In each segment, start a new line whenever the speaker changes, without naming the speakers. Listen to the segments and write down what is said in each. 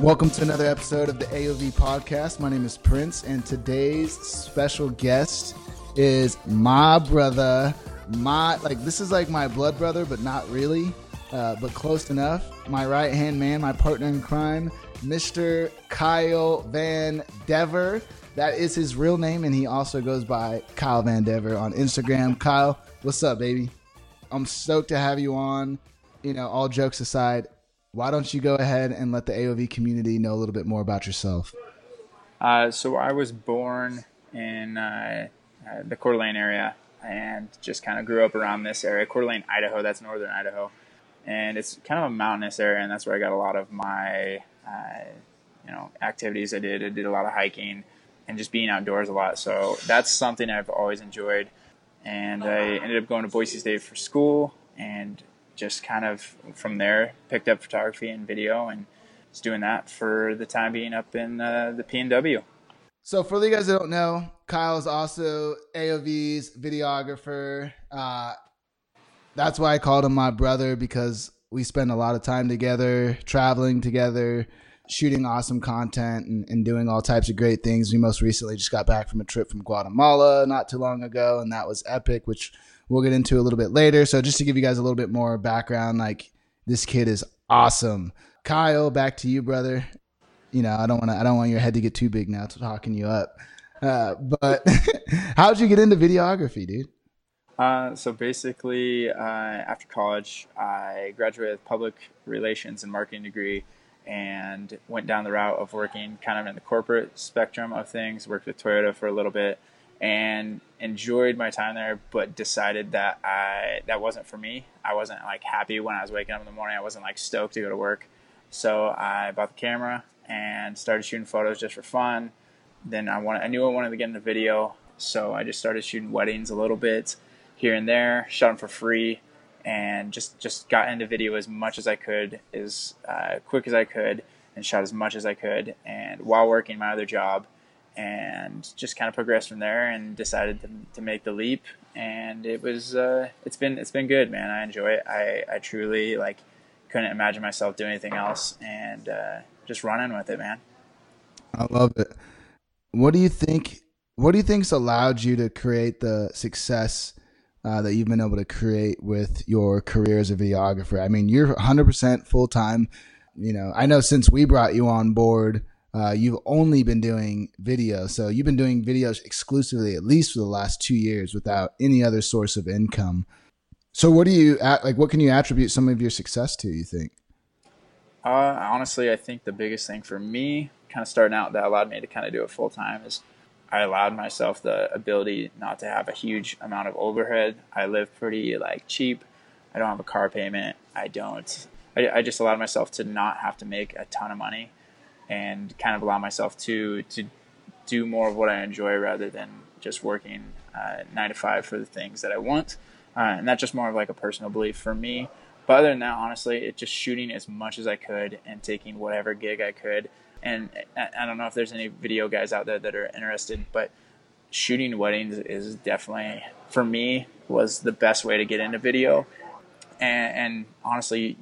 Welcome to another episode of the AOV podcast. My name is Prince, and today's special guest is my brother. My like this is like my blood brother, but not really, uh, but close enough. My right hand man, my partner in crime, Mr. Kyle Van Dever. That is his real name, and he also goes by Kyle Van Dever on Instagram. Kyle, what's up, baby? I'm stoked to have you on. You know, all jokes aside, why don't you go ahead and let the AOV community know a little bit more about yourself?
Uh, so I was born in uh, uh, the Coeur d'Alene area and just kind of grew up around this area, Coeur d'Alene, Idaho. That's northern Idaho, and it's kind of a mountainous area, and that's where I got a lot of my uh, you know activities. I did. I did a lot of hiking and just being outdoors a lot. So that's something I've always enjoyed. And I ended up going to Boise State for school and just kind of from there picked up photography and video and was doing that for the time being up in uh, the PNW.
So for you guys that don't know, Kyle is also AOV's videographer. Uh, that's why I called him my brother because we spend a lot of time together, traveling together, shooting awesome content and, and doing all types of great things. We most recently just got back from a trip from Guatemala not too long ago, and that was epic, which we'll get into a little bit later. So just to give you guys a little bit more background, like this kid is awesome. Kyle, back to you, brother. You know, I don't want to. I don't want your head to get too big now. To talking you up. Uh, but how'd you get into videography, dude?
Uh, so basically, uh, after college, I graduated with public relations and marketing degree, and went down the route of working kind of in the corporate spectrum of things. Worked with Toyota for a little bit, and enjoyed my time there, but decided that I that wasn't for me. I wasn't like happy when I was waking up in the morning. I wasn't like stoked to go to work. So I bought the camera and started shooting photos just for fun. Then I wanted, I knew I wanted to get into video, so I just started shooting weddings a little bit here and there. Shot them for free, and just just got into video as much as I could, as uh, quick as I could, and shot as much as I could. And while working my other job, and just kind of progressed from there and decided to, to make the leap. And it was uh, it's been it's been good man. I enjoy it. I, I truly like couldn't imagine myself doing anything else and uh, just running with it man.
I love it. What do you think what do you think's allowed you to create the success uh, that you've been able to create with your career as a videographer? I mean you're 100% full-time you know i know since we brought you on board uh, you've only been doing video. So you've been doing videos exclusively, at least for the last two years, without any other source of income. So what do you like? What can you attribute some of your success to? You think?
Uh, honestly, I think the biggest thing for me, kind of starting out, that allowed me to kind of do it full time is I allowed myself the ability not to have a huge amount of overhead. I live pretty like cheap. I don't have a car payment. I don't. I, I just allowed myself to not have to make a ton of money and kind of allow myself to to do more of what I enjoy rather than just working uh, nine to five for the things that I want. Uh, and that's just more of like a personal belief for me. But other than that, honestly, it's just shooting as much as I could and taking whatever gig I could. And I don't know if there's any video guys out there that are interested, but shooting weddings is definitely for me was the best way to get into video. And, and honestly,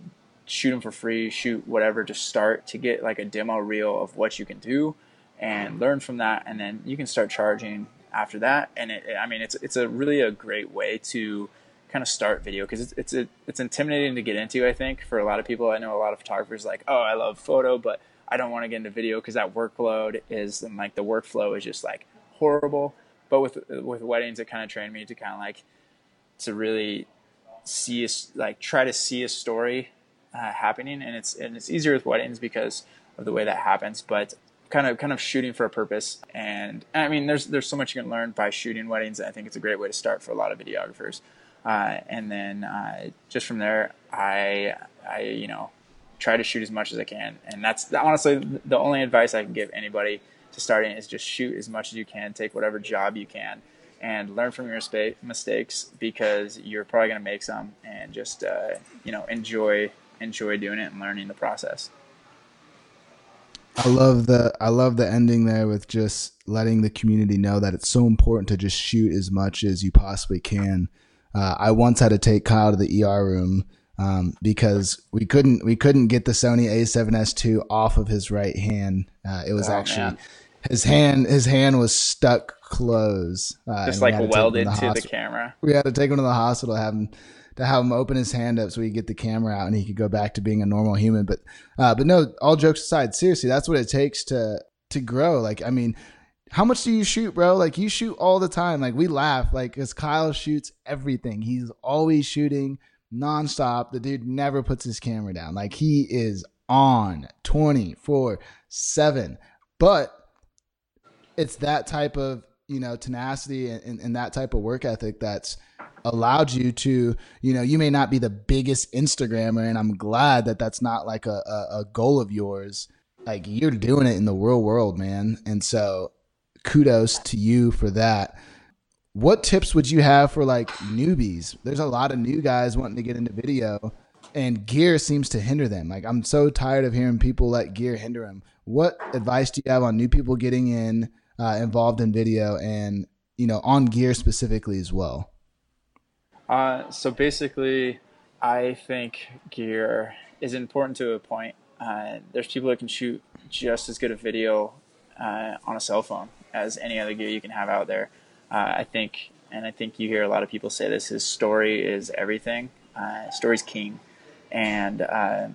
shoot them for free, shoot whatever to start to get like a demo reel of what you can do and mm-hmm. learn from that. And then you can start charging after that. And it, I mean, it's, it's a really a great way to kind of start video because it's, it's, a, it's intimidating to get into, I think, for a lot of people. I know a lot of photographers like, oh, I love photo, but I don't want to get into video because that workload is, and like the workflow is just like horrible. But with, with weddings, it kind of trained me to kind of like, to really see, a, like try to see a story uh, happening, and it's and it's easier with weddings because of the way that happens. But kind of kind of shooting for a purpose, and I mean, there's there's so much you can learn by shooting weddings. I think it's a great way to start for a lot of videographers. Uh, and then uh, just from there, I I you know try to shoot as much as I can, and that's honestly the only advice I can give anybody to starting is just shoot as much as you can, take whatever job you can, and learn from your mistakes because you're probably going to make some, and just uh, you know enjoy enjoy doing it and learning the process.
I love the I love the ending there with just letting the community know that it's so important to just shoot as much as you possibly can. Uh, I once had to take Kyle to the ER room um, because we couldn't we couldn't get the Sony A7S II off of his right hand. Uh, it was oh, actually man. his hand his hand was stuck closed,
uh, just like welded to, the, to the, camera.
We had to take him to the hospital, have him to have him open his hand up so he could get the camera out and he could go back to being a normal human. But uh, but no, all jokes aside, seriously, that's what it takes to to grow. Like I mean. How much do you shoot, bro? Like you shoot all the time. Like we laugh, like because Kyle shoots everything. He's always shooting nonstop. The dude never puts his camera down. Like he is on 24 7. But it's that type of, you know, tenacity and, and, and, that type of work ethic that's allowed you to, you know, you may not be the biggest Instagrammer. And I'm glad that that's not like a, a, a goal of yours. Like you're doing it in the real world, man. And so kudos to you for that what tips would you have for like newbies? There's a lot of new guys wanting to get into video, and gear seems to hinder them. Like I'm so tired of hearing people let gear hinder them. What advice do you have on new people getting in uh, involved in video, and you know on gear specifically as well?
Uh, so basically, I think gear is important to a point. Uh, there's people that can shoot just as good a video uh, on a cell phone as any other gear you can have out there. Uh, I think, and I think you hear a lot of people say this: is story is everything. Uh, story's king, and uh,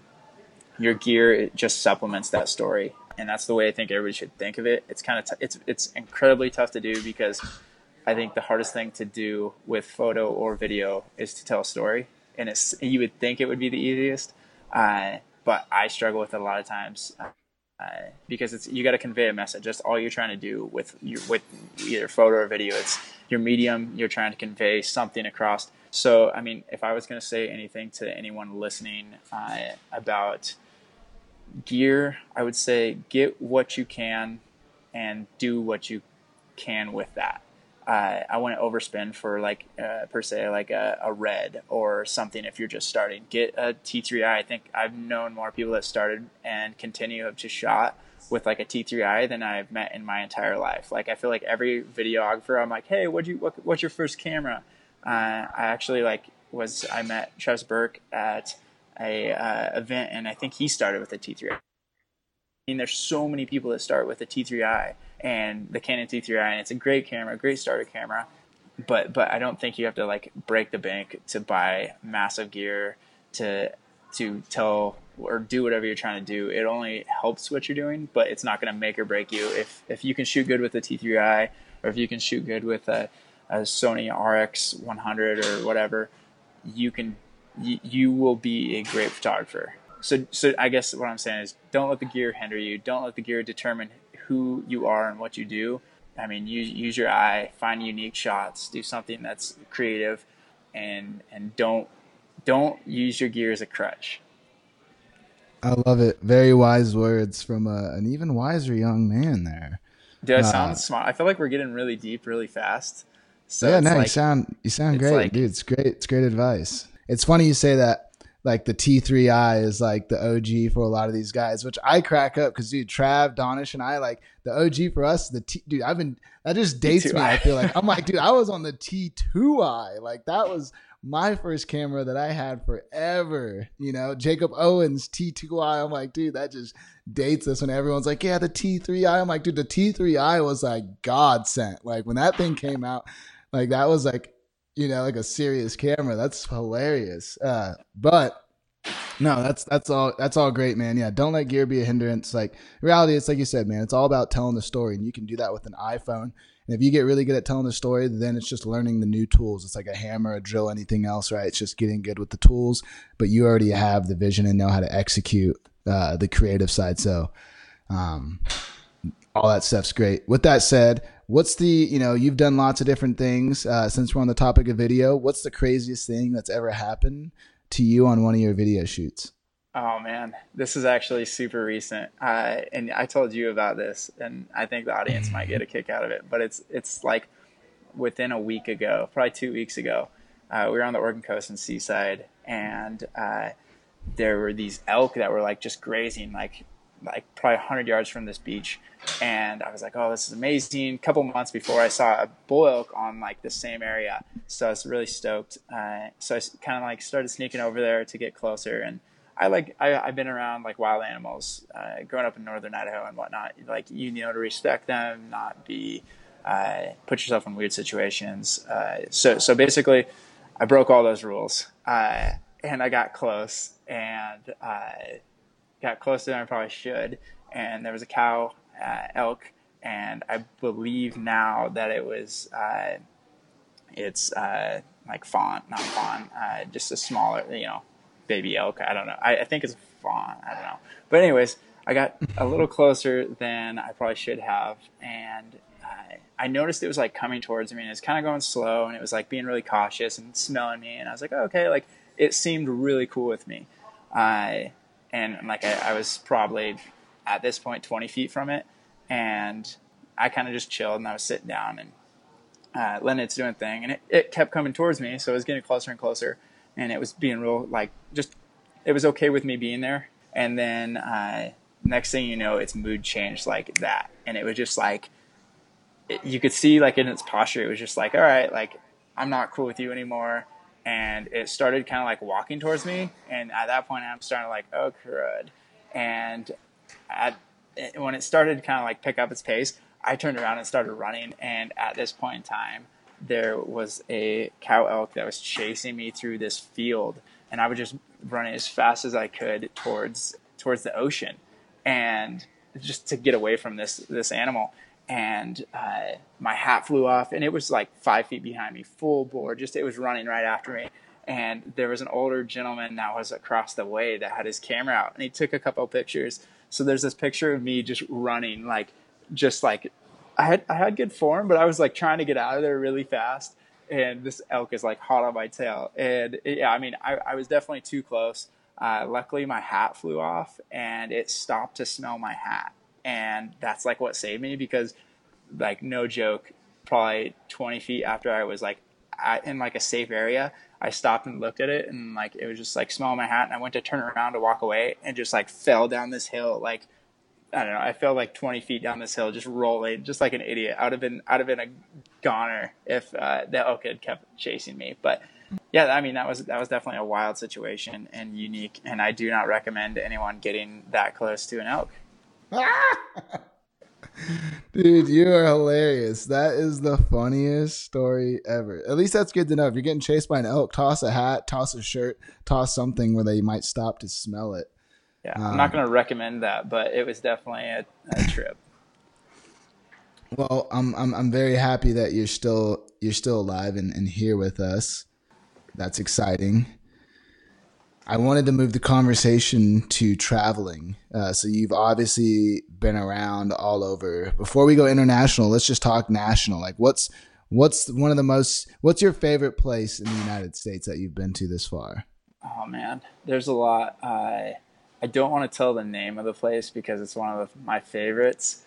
your gear just supplements that story. And that's the way I think everybody should think of it. It's kind of t- it's it's incredibly tough to do because I think the hardest thing to do with photo or video is to tell a story, and it's you would think it would be the easiest, uh, but I struggle with it a lot of times. Uh, because it's you got to convey a message. That's all you're trying to do with your, with either photo or video. It's your medium. You're trying to convey something across. So, I mean, if I was going to say anything to anyone listening uh, about gear, I would say get what you can and do what you can with that uh, I wouldn't overspend for like uh, per se like a, a, red or something if you're just starting. Get a T3i. I think I've known more people that started and continue have just shot with like a T3i than I've met in my entire life. Like I feel like every videographer, I'm like, hey, what you what, what's your first camera? Uh, I actually like was I met Travis Burke at a uh, event and I think he started with a T3i. I mean, there's so many people that start with a T3i and the Canon T3i, and it's a great camera, great starter camera. But but I don't think you have to like break the bank to buy massive gear to to tell or do whatever you're trying to do. It only helps what you're doing, but it's not going to make or break you. If if you can shoot good with the T3i, or if you can shoot good with a, a Sony RX 100 or whatever, you can you, you will be a great photographer. So so I guess what I'm saying is don't let the gear hinder you. Don't let the gear determine who you are and what you do. I mean, use use your eye, find unique shots, do something that's creative, and and don't don't use your gear as a crutch.
I love it. Very wise words from a, an even wiser young man there.
Do I uh, sound smart? I feel like we're getting really deep really fast.
So yeah, no, like, you sound you sound great, like, dude. It's great. It's great advice. It's funny you say that like the T3i is like the OG for a lot of these guys, which I crack up because dude, Trav, Donish, and I like the OG for us. The T, dude, I've been that just dates T2i. me. I feel like I'm like, dude, I was on the T2i. Like that was my first camera that I had forever. You know, Jacob Owens T2i. I'm like, dude, that just dates us when everyone's like, yeah, the T3i. I'm like, dude, the T3i was like God sent. Like when that thing came out, like that was like you know, like a serious camera. That's hilarious. Uh, but no, that's that's all that's all great, man. Yeah, don't let gear be a hindrance. Like reality, it's like you said, man. It's all about telling the story, and you can do that with an iPhone. And if you get really good at telling the story, then it's just learning the new tools. It's like a hammer, a drill, anything else, right? It's just getting good with the tools. But you already have the vision and know how to execute uh, the creative side. So, um, all that stuff's great. With that said, what's the you know you've done lots of different things uh, since we're on the topic of video. What's the craziest thing that's ever happened to you on one of your video shoots?
Oh man. This is actually super recent. And i told you about this and i think the audience might get a kick out of it but it's it's like within a week ago probably two weeks ago uh, we were on the oregon coast in seaside and uh, there were these elk that were like just grazing like like probably 100 yards from this beach. And i was like oh this is amazing. A couple months before i saw a bull elk on like the same area. So i was really stoked. Uh, so i kind of like started sneaking over there to get closer. And i like I, i've been around like wild animals uh, growing up in northern idaho and whatnot. Like you know to respect them not be uh, put yourself in weird situations. Uh, so so basically i broke all those rules. Uh, and i got close. And I got closer than I probably should. And there was a cow uh, elk, and I believe now that it was uh, it's uh, like fawn, not fawn, uh, just a smaller, you know, baby elk. I don't know. I, I think it's fawn. I don't know. But anyways, I got a little closer than I probably should have, and I, I noticed it was like coming towards me, and it's kind of going slow, and it was like being really cautious and smelling me, and I was like, oh, okay, like it seemed really cool with me. I and like I, I was probably at this point 20 feet from it, and I kind of just chilled and I was sitting down and uh, letting it doing thing, and it, it kept coming towards me, so it was getting closer and closer, and it was being real like just it was okay with me being there, and then uh, next thing you know, its mood changed like that, and it was just like it, you could see like in its posture, it was just like all right, like I'm not cool with you anymore and it started kind of like walking towards me. And at that point, I'm starting to like, oh crud. And at, when it started kind of like pick up its pace, I turned around and started running. And at this point in time, there was a cow elk that was chasing me through this field, and I was just running as fast as I could towards towards the ocean, and just to get away from this this animal and uh, my hat flew off and it was like five feet behind me full bore just it was running right after me. And there was an older gentleman that was across the way that had his camera out and he took a couple pictures. So there's this picture of me just running like just like i had i had good form but i was like trying to get out of there really fast and this elk is like hot on my tail. And yeah i mean i, I was definitely too close. Uh, luckily my hat flew off and it stopped to smell my hat and that's like what saved me because like no joke probably 20 feet after i was like at, in like a safe area i stopped and looked at it and like it was just like smell my hat and i went to turn around to walk away and just like fell down this hill like i don't know i fell like 20 feet down this hill just rolling just like an idiot. I would have been i'd have been a goner if uh, the elk had kept chasing me. But yeah i mean that was that was definitely a wild situation and unique and i do not recommend anyone getting that close to an elk
Dude, you are hilarious. That is the funniest story ever. At least that's good to know. If you're getting chased by an elk, toss a hat, toss a shirt, toss something where they might stop to smell it.
Yeah, I'm not um, going to recommend that, but it was definitely a, a trip.
Well, I'm, I'm I'm very happy that you're still you're still alive and, and here with us. That's exciting. I wanted to move the conversation to traveling. Uh, so you've obviously been around all over. Before we go international, let's just talk national. Like, what's what's one of the most? What's your favorite place in the United States that you've been to this far?
Oh man, there's a lot. I I don't want to tell the name of the place because it's one of the, my favorites.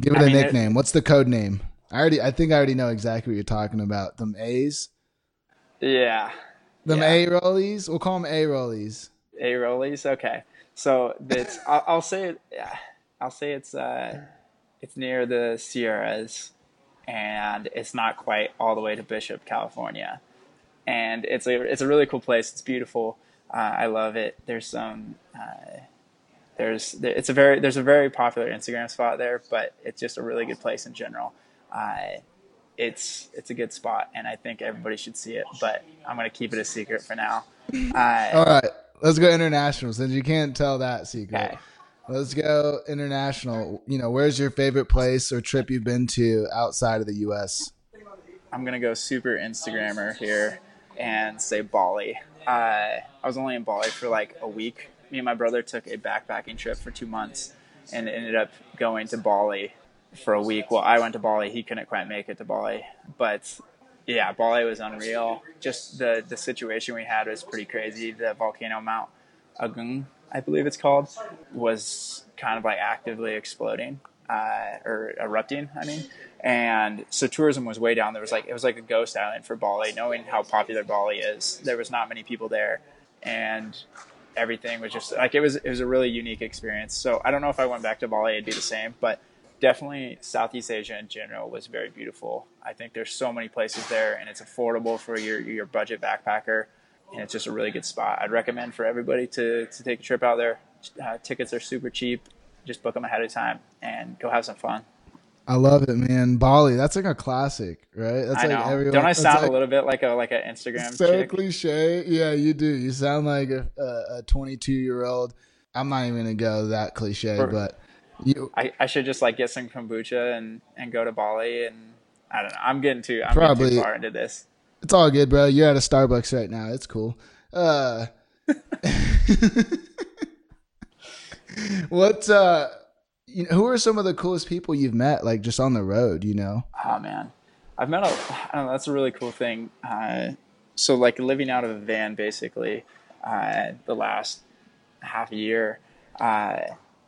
Give it I a mean, nickname. It, What's the code name? I already. I think I already know exactly what you're talking about. Them A's.
Yeah,
them yeah. A rollies. We'll call them A rollies.
A rollies. Okay. So it's. I'll, I'll, say it. Yeah. I'll say it's. Uh, it's near the Sierras, and it's not quite all the way to Bishop, California. And it's a it's a really cool place. It's beautiful. Uh, I love it. There's some. Uh, there's it's a very there's a very popular Instagram spot there, but it's just a really good place in general. Uh, it's it's a good spot, and I think everybody should see it. But I'm gonna keep it a secret for now.
Uh, All right, let's go international since you can't tell that secret. Okay. Let's go international. You know, where's your favorite place or trip you've been to outside of the U.S.?
I'm gonna go super Instagrammer here and say Bali. Uh, I was only in Bali for like a week. Me and my brother took a backpacking trip for two months and ended up going to Bali for a week. Well, I went to Bali. He couldn't quite make it to Bali, but yeah, Bali was unreal. Just the the situation we had was pretty crazy. The volcano Mount Agung, I believe it's called, was kind of like actively exploding uh, or erupting. I mean, and so tourism was way down. There was like it was like a ghost island for Bali. Knowing how popular Bali is, there was not many people there, and everything was just like it was it was a really unique experience. So I don't know if I went back to Bali it'd be the same, but definitely Southeast Asia in general was very beautiful. I think there's so many places there, and it's affordable for your your budget backpacker, and it's just a really good spot. I'd recommend for everybody to to take a trip out there. Uh, tickets are super cheap. Just book them ahead of time and go have some fun.
I love it, man. Bali, that's like a classic, right? That's
I
like
know.
everyone.
Don't I sound
like,
a little bit like a like an Instagram
so
chick?
cliche? Yeah, you do. You sound like a, a 22 year old. I'm not even gonna go that cliche, but you
I, I should just like get some kombucha and and go to Bali and I don't know. I'm getting too I'm
Probably.
getting too far into this.
It's all good, bro. You're at a Starbucks right now. It's cool. Uh, what? Uh, you know, who are some of the coolest people you've met, like just on the road? You know?
Oh man, I've met a. I don't know, that's a really cool thing. Uh, so like living out of a van, basically, uh, the last half a year, uh,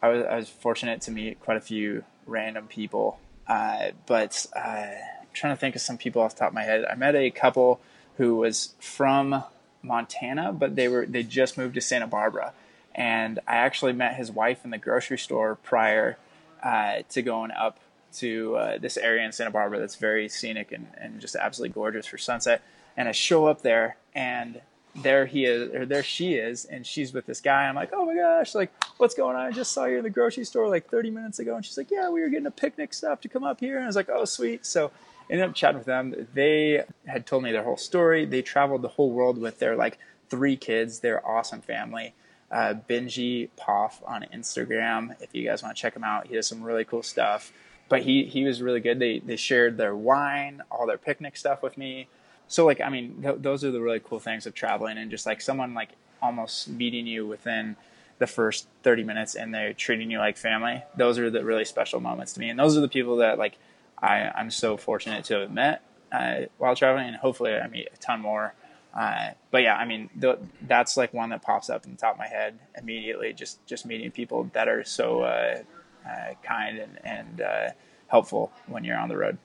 I was I was fortunate to meet quite a few random people. Uh, but uh, I'm trying to think of some people off the top of my head. I met a couple who was from Montana, but they were they just moved to Santa Barbara, and I actually met his wife in the grocery store prior uh, to going up to uh, this area in Santa Barbara that's very scenic and, and just absolutely gorgeous for sunset. And I show up there, and there he is, or there she is, and she's with this guy. I'm like, oh my gosh, like, what's going on? I just saw you in the grocery store like 30 minutes ago. And she's like, yeah, we were getting a picnic stuff to come up here. And I was like, oh, sweet. So ended up chatting with them. They had told me their whole story. They traveled the whole world with their like three kids. They're awesome family. Uh, Benji Poff on Instagram. If you guys want to check him out, he does some really cool stuff. But he he was really good. They they shared their wine, all their picnic stuff with me. So like I mean, th- those are the really cool things of traveling and just like someone like almost meeting you within the first 30 minutes and they're treating you like family. Those are the really special moments to me. And those are the people that like I, I'm so fortunate to have met uh, while traveling, and hopefully I meet a ton more. Uh, but yeah, I mean, th- that's like one that pops up in the top of my head immediately. Just just meeting people that are so uh, uh, kind and and uh, helpful when you're on the road.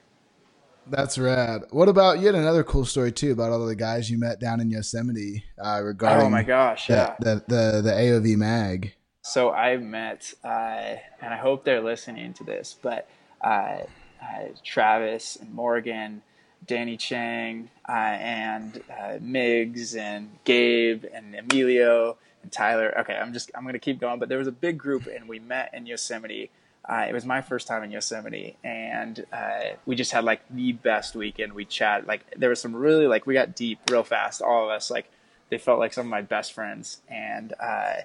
That's rad. What about you? Had another cool story too about all the guys you met down in Yosemite uh, regarding
Oh my gosh,
the,
yeah.
the, the the AOV mag.
So I met, uh, and I hope they're listening to this, but uh, uh, Travis and Morgan, Danny Chang, uh, and uh, Miggs and Gabe and Emilio and Tyler. Okay, I'm just I'm gonna keep going, but there was a big group, and we met in Yosemite. Uh, it was my first time in Yosemite, and uh, we just had like the best weekend. We chatted like there was some really like we got deep real fast. All of us like they felt like some of my best friends, and uh,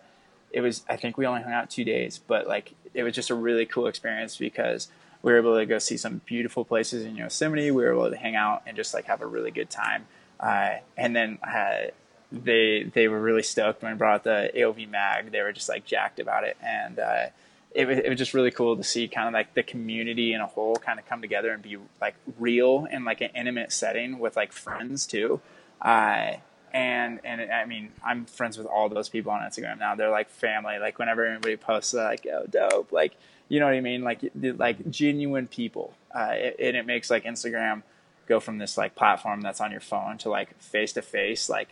it was I think we only hung out two days, but like it was just a really cool experience because we were able to go see some beautiful places in Yosemite. We were able to hang out and just like have a really good time. Uh, and then uh, they they were really stoked when I brought the AOV mag. They were just like jacked about it, and uh, it was it was just really cool to see kind of like the community in a whole kind of come together and be like real in like an intimate setting with like friends too. Uh, and and I mean, I'm friends with all those people on Instagram now. They're like family. Like whenever anybody posts, they're like, "Oh, dope!" Like you know what I mean? Like like genuine people. Uh, it, and it makes like Instagram go from this like platform that's on your phone to like face to face. Like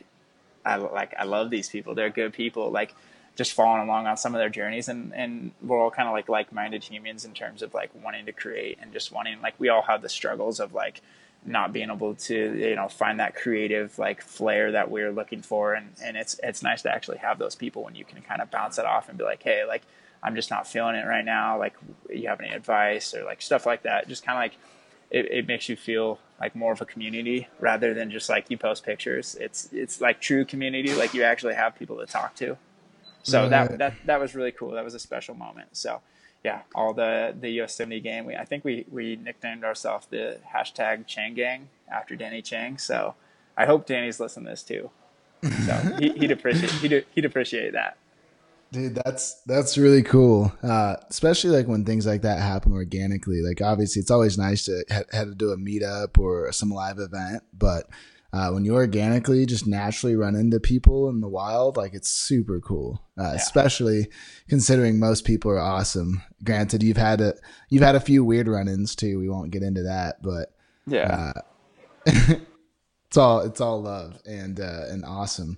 I like I love these people. They're good people. Like just following along on some of their journeys, and and we're all kind of like like minded humans in terms of like wanting to create and just wanting like we all have the struggles of like not being able to you know find that creative like flair that we're looking for and and it's it's nice to actually have those people when you can kind of bounce it off and be like hey like i'm just not feeling it right now like you have any advice or like stuff like that. Just kind of like it, it makes you feel like more of a community rather than just like you post pictures. It's it's like true community like you actually have people to talk to so that
Right.
that that was really cool that was a special moment so yeah, all the the Yosemite game. We I think we we nicknamed ourselves the hashtag Chang Gang after Danny Chang. So I hope Danny's listening to this too. So he, he'd appreciate he'd, he'd appreciate that.
Dude, that's that's really cool. Uh, especially like when things like that happen organically. Like obviously, it's always nice to ha- have to do a meetup or some live event, but uh, when you organically just naturally run into people in the wild, like it's super cool. Uh, Especially considering most people are awesome. Granted, you've had a you've had a few weird run-ins too. We won't get into that, but
Yeah,
it's all it's all love and uh, and awesome.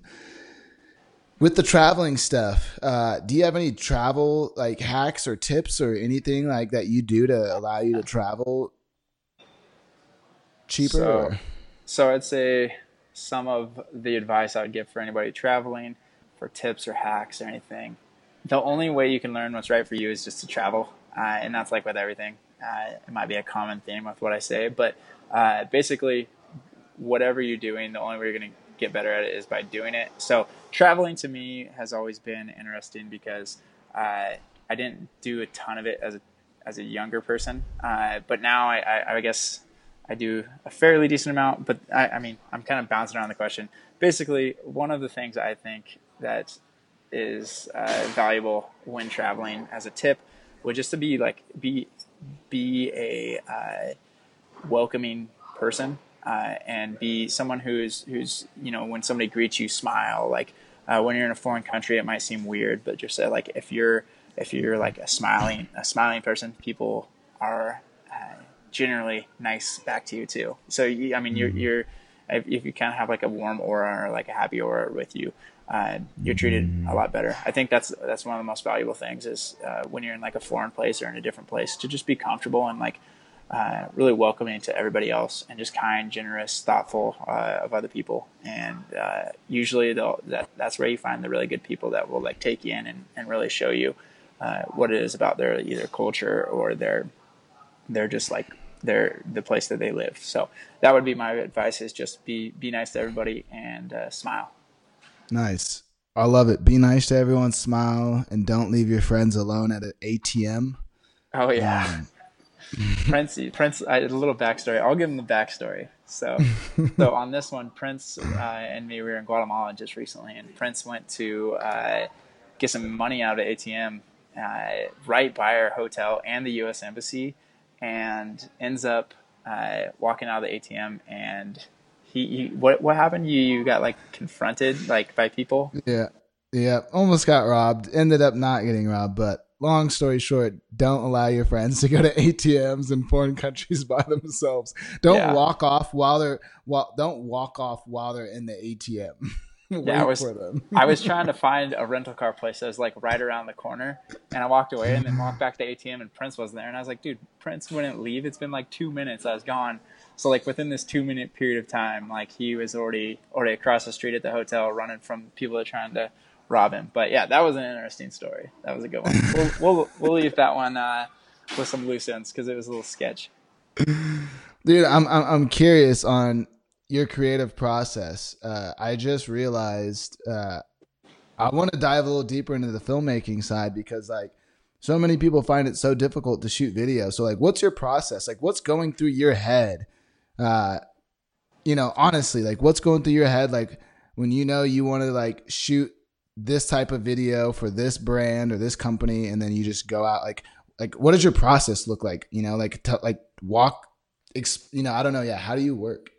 with the traveling stuff, uh, do you have any travel like hacks or tips or anything like that you do to allow you to travel cheaper?
So, so I'd say some of the advice I would give for anybody traveling, for tips or hacks or anything. The only way you can learn what's right for you is just to travel, uh, and that's like with everything. Uh, it might be a common theme with what I say, but uh, basically, whatever you're doing, the only way you're going to get better at it is by doing it. So traveling to me has always been interesting because uh, I didn't do a ton of it as a as a younger person, uh, but now I, I, I, guess I do a fairly decent amount. But I, I mean, I'm kind of bouncing around the question. Basically, one of the things I think that is uh, valuable when traveling as a tip would just to be like be be a uh, welcoming person uh, and be someone who's who's you know when somebody greets you smile like uh, when you're in a foreign country it might seem weird but just like if you're if you're like a smiling a smiling person people are generally nice back to you too so you, I mean you're mm-hmm. you're if, if you kind of have like a warm aura or like a happy aura with you uh, you're treated a lot better. I think that's that's one of the most valuable things is uh, when you're in like a foreign place or in a different place to just be comfortable and like uh, really welcoming to everybody else and just kind, generous, thoughtful uh, of other people. And uh, usually that that's where you find the really good people that will like take you in and, and really show you uh, what it is about their either culture or their they're just like their the place that they live. So that would be my advice: is just be be nice to everybody and uh, smile.
Nice. I love it. Be nice to everyone, smile, and don't leave your friends alone at an ATM.
Oh yeah. Um, Prince, Prince, I, a little backstory. I'll give him the backstory. So, so on this one, Prince uh, and me we were in Guatemala just recently, and Prince went to uh, get some money out of ATM uh, right by our hotel and the U.S. embassy, and ends up uh, walking out of the ATM and he, he, what what happened? You you got like confronted like by people?
Yeah, yeah, almost got robbed. Ended up not getting robbed, but long story short, don't allow your friends to go to ATMs in foreign countries by themselves. Don't yeah. walk off while they're while don't walk off while they're in the ATM.
yeah, I was I was trying to find a rental car place that was like right around the corner, and I walked away and then walked back to ATM, and Prince wasn't there, and I was like, dude, Prince wouldn't leave. It's been like two minutes. I was gone. So like within this two minute period of time, like he was already already across the street at the hotel, running from people that are trying to rob him. But yeah, that was an interesting story. That was a good one. we'll we'll, we'll leave that one uh, with some loose ends because it was a little sketch.
Dude, I'm I'm, I'm curious on your creative process. Uh, I just realized uh, I want to dive a little deeper into the filmmaking side because like so many people find it so difficult to shoot video. So like, what's your process? Like, what's going through your head? Uh, you know, honestly, like, what's going through your head? Like when you know you want to like shoot this type of video for this brand or this company and then you just go out like like what does your process look like you know like t- like walk ex- you know i don't know yeah how do you work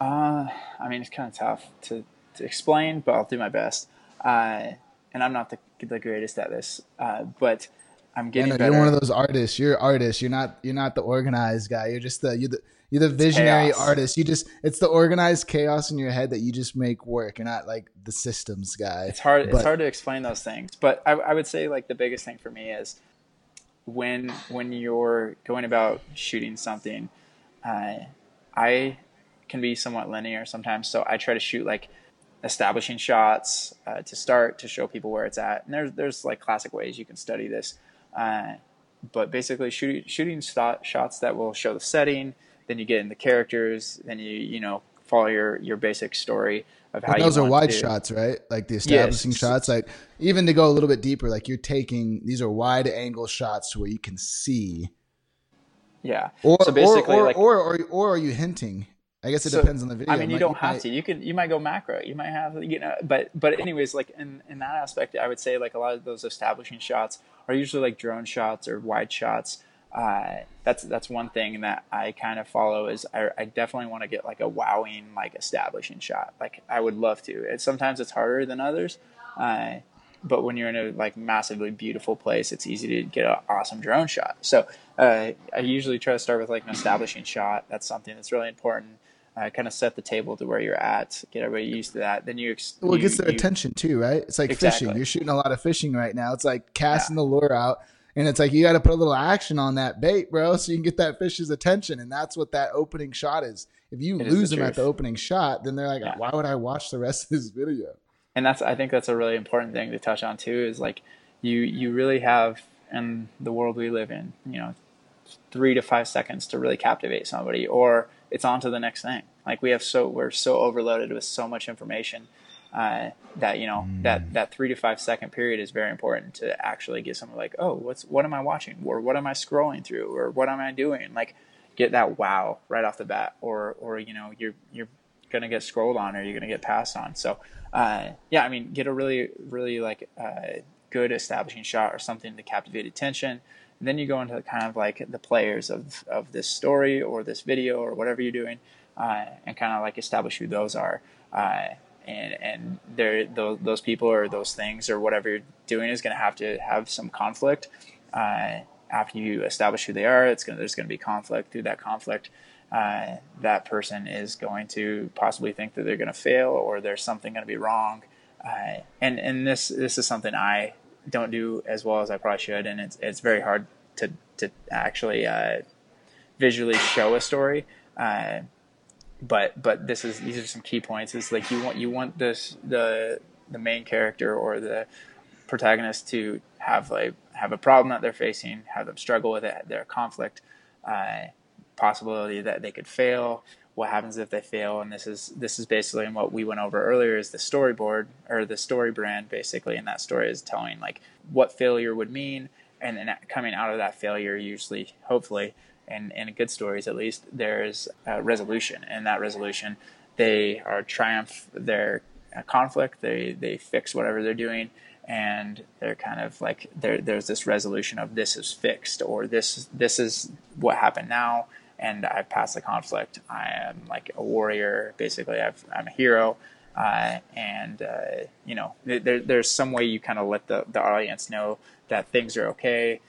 uh i mean it's kind of tough to, to explain but i'll do my best uh and i'm not the, the greatest at this uh but i'm getting yeah, no,
you're one of those artists you're artist you're not you're not the organized guy you're just the you're the you're the visionary artist. You just it's the organized chaos in your head that you just make work. You're not like the systems guy.
It's hard. But, it's hard to explain those things. But I, I would say like the biggest thing for me is when when you're going about shooting something, uh, I can be somewhat linear sometimes. So I try to shoot like establishing shots uh, to start to show people where it's at. And there's there's like classic ways you can study this. Uh, but basically shooting shooting shots that will show the setting, then you get in the characters, then you you know follow your your basic story of how.
those are wide to. shots, right? Like the establishing yes. shots. Like even to go a little bit deeper, like you're taking these are wide angle shots where you can see.
Yeah.
Or so basically, or or, like, or, or, or are you hinting? I guess it so, depends on the video.
I mean, you like, don't have might, to. You can you might go macro. You might have you know, but but anyways, like in in that aspect, I would say like a lot of those establishing shots are usually like drone shots or wide shots uh, that's that's one thing that I kind of follow is I, I definitely want to get like a wowing like establishing shot. Like I would love to. It, sometimes it's harder than others, uh, but when you're in a like massively beautiful place, it's easy to get an awesome drone shot. So uh, I usually try to start with like an establishing shot. That's something that's really important. Uh, kind of set the table to where you're at, get everybody used to that. Then you ex-
well, it gets their
you-
attention too, right? It's like
Exactly.
fishing. You're shooting a lot of fishing right now. It's like casting the lure out, and it's like you got to put a little action on that bait, bro, so you can get that fish's attention. And that's what that opening shot is. If you
It
lose
the
them at the opening shot, then they're like,
Yeah.
"Why would I watch the rest of this video?"
and that's I think that's a really important thing to touch on too. Is like you you really have in the world we live in, you know, three to five seconds to really captivate somebody, or it's on to the next thing. Like we have so we're so overloaded with so much information uh, that you know that that three to five second period is very important to actually get someone like, oh, what's what am I watching, or what am I scrolling through, or what am I doing? Like get that wow right off the bat, or or you know you're you're gonna get scrolled on or you're gonna get passed on. So uh, yeah, I mean, get a really really like uh, good establishing shot or something to captivate attention. And then you go into kind of like the players of of this story or this video or whatever you're doing, uh, and kind of like establish who those are. Uh, and and there those, those people or those things or whatever you're doing is going to have to have some conflict. Uh, after you establish who they are, it's going there's going to be conflict. Through that conflict, uh, that person is going to possibly think that they're going to fail or there's something going to be wrong. Uh, and and this this is something I don't do as well as I probably should, and it's it's very hard to to actually uh, visually show a story. Uh, but but this is these are some key points. It's like you want you want this the the main character or the protagonist to have like have a problem that they're facing, have them struggle with it, their conflict, uh, possibility that they could fail. What happens if they fail? And this is this is basically what we went over earlier is the storyboard or the story brand basically, and that story is telling like what failure would mean, and then coming out of that failure, usually, hopefully, and in good stories at least, there's a resolution, and that resolution they are triumph their conflict, they they fix whatever they're doing, and they're kind of like there there's this resolution of this is fixed or this this is what happened now and I've passed the conflict. I am like a warrior. Basically, I've, I'm a hero. Uh, and, uh, you know, there, there's some way you kind of let the, the audience know that things are okay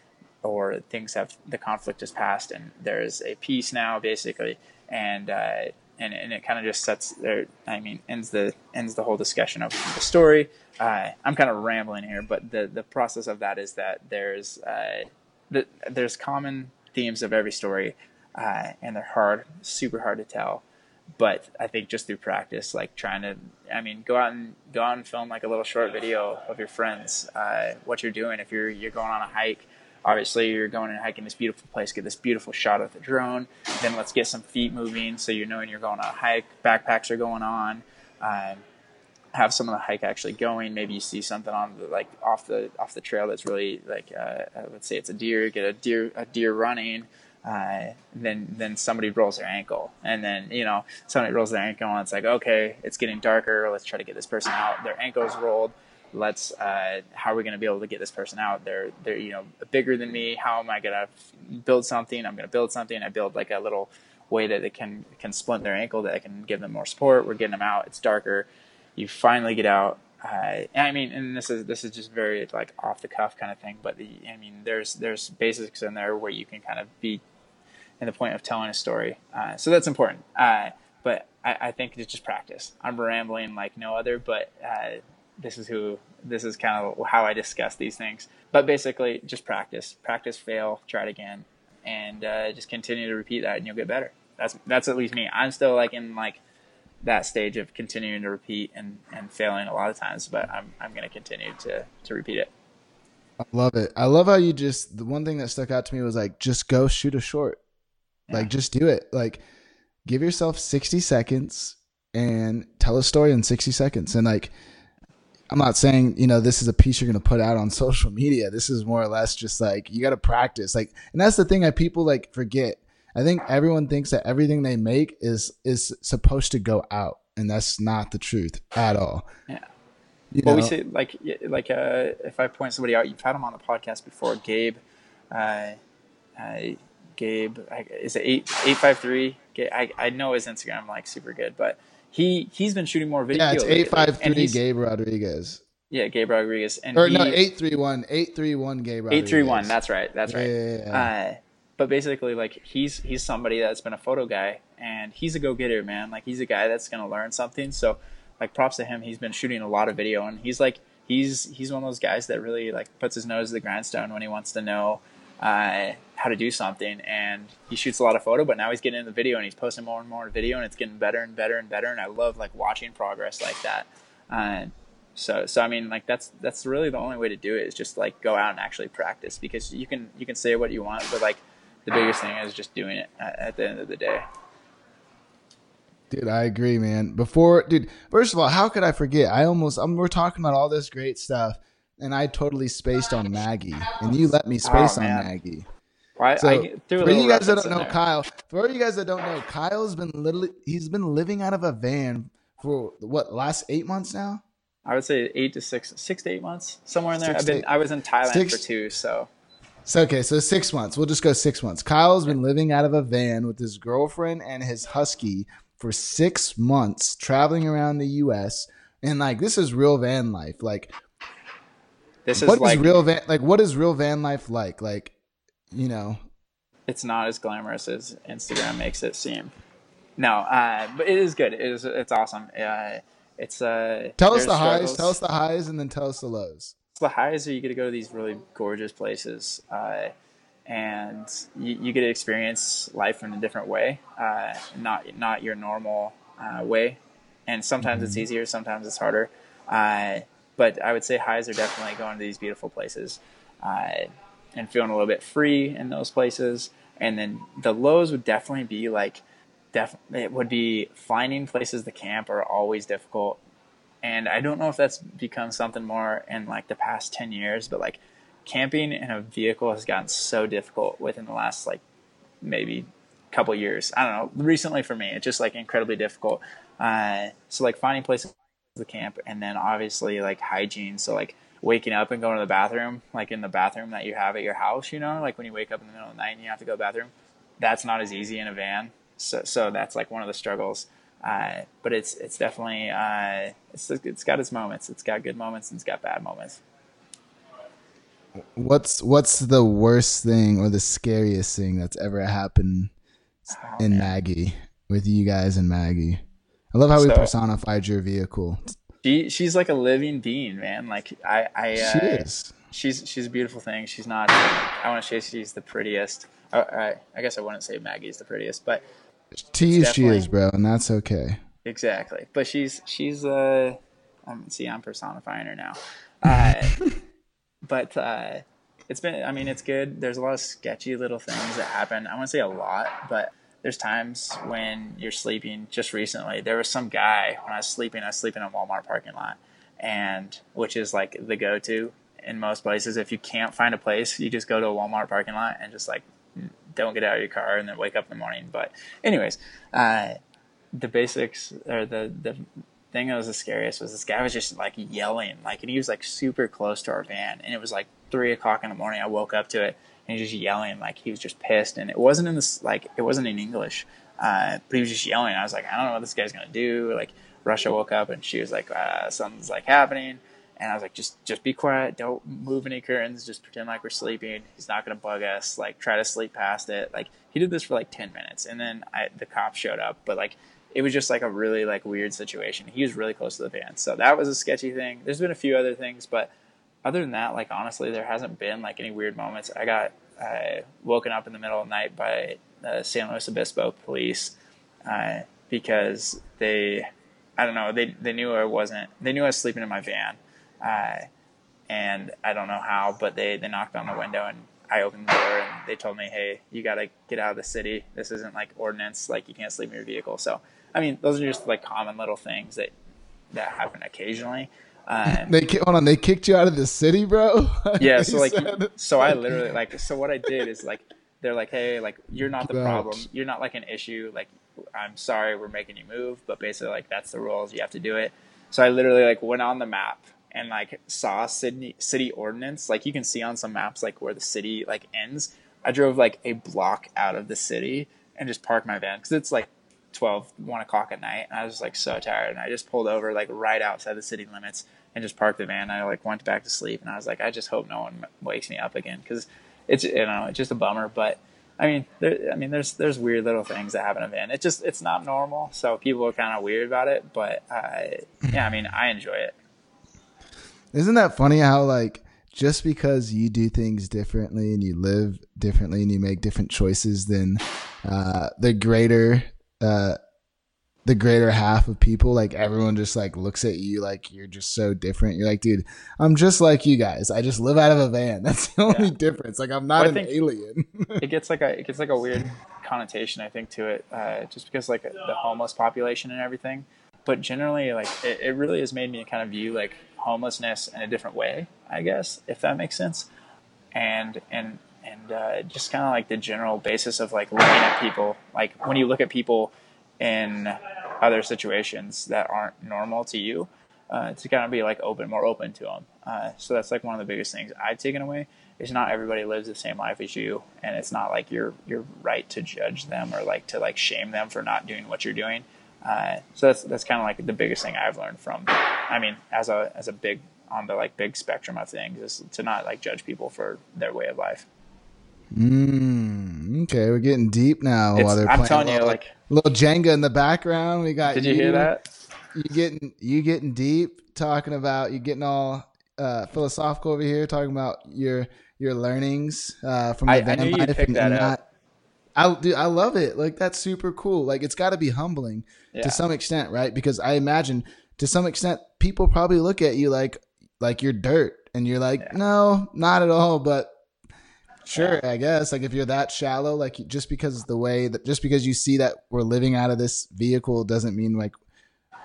or things have, the conflict is passed and there's a peace now, basically. And, uh, and, and it kind of just sets there, I mean, ends the, ends the whole discussion of the story. Uh, I'm kind of rambling here, but the, the process of that is that there's, uh, the, there's common themes of every story uh, and they're hard, super hard to tell. But I think just through practice, like trying to, I mean, go out and go out and film like a little short video of your friends, uh, what you're doing. If you're you're going on a hike, obviously you're going and hiking this beautiful place, get this beautiful shot of the drone. Then let's get some feet moving, so you're knowing you're going on a hike. Backpacks are going on. Um, have some of the hike actually going. Maybe you see something on the like off the off the trail that's really like uh, let's say it's a deer. Get a deer a deer running. Uh, then then somebody rolls their ankle, and then you know somebody rolls their ankle, and it's like okay, it's getting darker. Let's try to get this person out. Their ankle's rolled. Let's uh, how are we going to be able to get this person out? They're they're you know bigger than me. How am I going to build something? I'm going to build something. I build like a little way that they can can splint their ankle that I can give them more support. We're getting them out. It's darker. You finally get out. Uh, I mean, and this is this is just very like off the cuff kind of thing. But the, I mean, there's there's basics in there where you can kind of be in the point of telling a story. Uh, so that's important. Uh, but I, I, think it's just practice. I'm rambling like no other, but uh, this is who this is kind of how I discuss these things. But basically, just practice, practice, fail, try it again, and uh, just continue to repeat that, and you'll get better. That's that's at least me. I'm still like in like that stage of continuing to repeat and, and failing a lot of times, but I'm I'm going to continue to to repeat it.
I love it. I love how you just the one thing that stuck out to me was like just go shoot a short.
Yeah.
Like just do it. Like give yourself 60 seconds and tell a story in 60 seconds. And like I'm not saying, you know, this is a piece you're going to put out on social media. This is more or less just like you got to practice. Like and that's the thing that people like forget. I think everyone thinks that everything they make is is supposed to go out, and that's not the truth at all.
Yeah.
You
well,
know?
we say like like uh, if I point somebody out, you've had him on the podcast before, Gabe. Uh, uh, Gabe is it eight eight five three? I I know his Instagram like super good, but he he's been shooting more videos.
yeah, it's eight five three Gabe Rodriguez.
Yeah, Gabe Rodriguez, and
Or
he,
no, eight three one, eight three one Gabe Rodriguez.
eight three one. That's right. That's right.
Yeah, yeah, yeah.
Uh, but basically, like he's he's somebody that's been a photo guy, and he's a go getter, man. Like he's a guy that's gonna learn something. So, like props to him. He's been shooting a lot of video, and he's like he's he's one of those guys that really like puts his nose to the grindstone when he wants to know uh, how to do something. And he shoots a lot of photo, but now he's getting in the video and he's posting more and more video, and it's getting better and better and better. And I love like watching progress like that. Uh, so so I mean like that's that's really the only way to do it is just like go out and actually practice because you can you can say what you want, but like the biggest thing is just doing it at, at the end of the day.
Dude, I agree, man. Before, dude, first of all, how could I forget? I almost, I'm, we're talking about all this great stuff, and I totally spaced on Maggie, and you let me space
Oh,
on. Maggie.
I,
So
I threw a
for you guys that don't know
there.
Kyle, for you guys that don't know, Kyle's been literally he's been living out of a van for what last eight months now.
I would say eight to six, six to eight months, somewhere in there.
Six
I've been, I was in Thailand
six-
for two, so
So okay, so six months. We'll just go six months. Kyle's been living out of a van with his girlfriend and his husky for six months, traveling around the U.S. And like this is real van life. Like
this is
what is
like
real van? Like what is real van life like? Like you know,
it's not as glamorous as Instagram makes it seem. No, uh, but it is good. It is, it's awesome. Uh, it's uh,
tell us the highs. Tell us the highs, and then tell us the lows.
the highs are you get to go to these really gorgeous places uh, and you, you get to experience life in a different way uh, not not your normal uh, way and sometimes it's easier sometimes it's harder uh, but i would say highs are definitely going to these beautiful places uh, and feeling a little bit free in those places and then the lows would definitely be like def- it would be finding places to camp are always difficult and I don't know if that's become something more in like the past 10 years, but like camping in a vehicle has gotten so difficult within the last like maybe couple years. I don't know. Recently for me, it's just like incredibly difficult. Uh, so like finding places to camp and then obviously like hygiene. So like waking up and going to the bathroom, like in the bathroom that you have at your house, you know, like when you wake up in the middle of the night and you have to go to the bathroom, that's not as easy in a van. So, so that's like one of the struggles. Uh, but it's it's definitely uh, it's it's got its moments. It's got good moments and it's got bad moments.
What's what's the worst thing or the scariest thing that's ever happened
Oh,
in
man.
Maggie with you guys and Maggie? I love how we personified your vehicle.
She she's like a living being, man. Like I I uh,
she is.
she's she's a beautiful thing. She's not. I want to say she's the prettiest. I, I I guess I wouldn't say Maggie's the prettiest, but
To you, she is, bro, and that's okay.
Exactly. But she's she's uh um, see I'm personifying her now. Uh, but uh, it's been I mean it's good. There's a lot of sketchy little things that happen. I wouldn't say a lot, but there's times when you're sleeping just recently. There was some guy when I was sleeping, I was sleeping in a Walmart parking lot and which is like the go to in most places. If you can't find a place, you just go to a Walmart parking lot and just like don't get out of your car and then wake up in the morning. But anyways, uh, the basics or the the thing that was the scariest was this guy was just like yelling like and he was like super close to our van and it was like three o'clock in the morning i woke up to it and he was just yelling like he was just pissed. And it wasn't in this like it wasn't in english uh, but he was just yelling. I was like i don't know what this guy's gonna do. Like russia woke up and she was like uh, something's like happening. And i was like just just be quiet. Don't move any curtains. Just pretend like we're sleeping. He's not gonna bug us. Like try to sleep past it. Like he did this for like 10 minutes. And then I, the cops showed up. But like it was just like a really like weird situation. He was really close to the van, so that was a sketchy thing. There's been a few other things, but other than that, like honestly, there hasn't been like any weird moments. I got uh, woken up in the middle of the night by the San Luis Obispo police uh, because they, I don't know, they they knew I wasn't. They knew I was sleeping in my van, uh, and I don't know how, but they they knocked on the window and I opened the door and they told me, "Hey, you got to get out of the city. This isn't like ordinance. Like you can't sleep in your vehicle." So, I mean, those are just like common little things that that happen occasionally. Um,
They hold on. They kicked you out of the city, bro.
yeah, so like, so I literally like, so what I did is like, they're like, "Hey, like you're not the problem. You're not like an issue. Like, I'm sorry, we're making you move, but basically like that's the rules. You have to do it." So I literally like went on the map and like saw city city ordinance. Like you can see on some maps like where the city like ends. I drove like a block out of the city and just parked my van because it's like 12, 1 o'clock at night. And I was like so tired. And I just pulled over like right outside the city limits and just parked the van. I like went back to sleep and I was like, I just hope no one wakes me up again because it's, you know, it's just a bummer. But I mean, there, I mean, there's there's weird little things that happen in a van. It just it's not normal, so people are kind of weird about it. But uh, yeah, I mean, I enjoy it.
Isn't that funny how like just because you do things differently and you live differently and you make different choices than uh, the greater uh, the greater half of people, like everyone just like looks at you like you're just so different. You're like, dude, I'm just like you guys. I just live out of a van. That's the only yeah. difference. Like I'm not well, an alien.
it gets like a it gets like a weird connotation, I think, to it, uh, just because like the homeless population and everything. But generally, like it, it really has made me kind of view like homelessness in a different way, I guess, if that makes sense. And and and uh, just kind of like the general basis of like looking at people, like when you look at people in other situations that aren't normal to you, uh, to kind of be like open, more open to them. Uh, so that's like one of the biggest things I've taken away is not everybody lives the same life as you, and it's not like you're you're right to judge them or like to like shame them for not doing what you're doing. Uh, so that's that's kind of like the biggest thing I've learned from. I mean, as a as a big on the like big spectrum of things is to not like judge people for their way of life.
Mm, okay, we're getting deep now.
While they're I'm telling you, like
little Jenga in the background. We got.
Did you, you hear that?
You getting you getting deep talking about you getting all uh, philosophical over here talking about your your learnings uh, from the
I, I knew life and, and not.
I do. I love it. Like that's super cool. Like it's got to be humbling yeah. to some extent, right? Because I imagine to some extent people probably look at you like like you're dirt, and you're like, yeah. no, not at all. But Sure, I guess. Like if you're that shallow, like just because the way that just because you see that we're living out of this vehicle doesn't mean like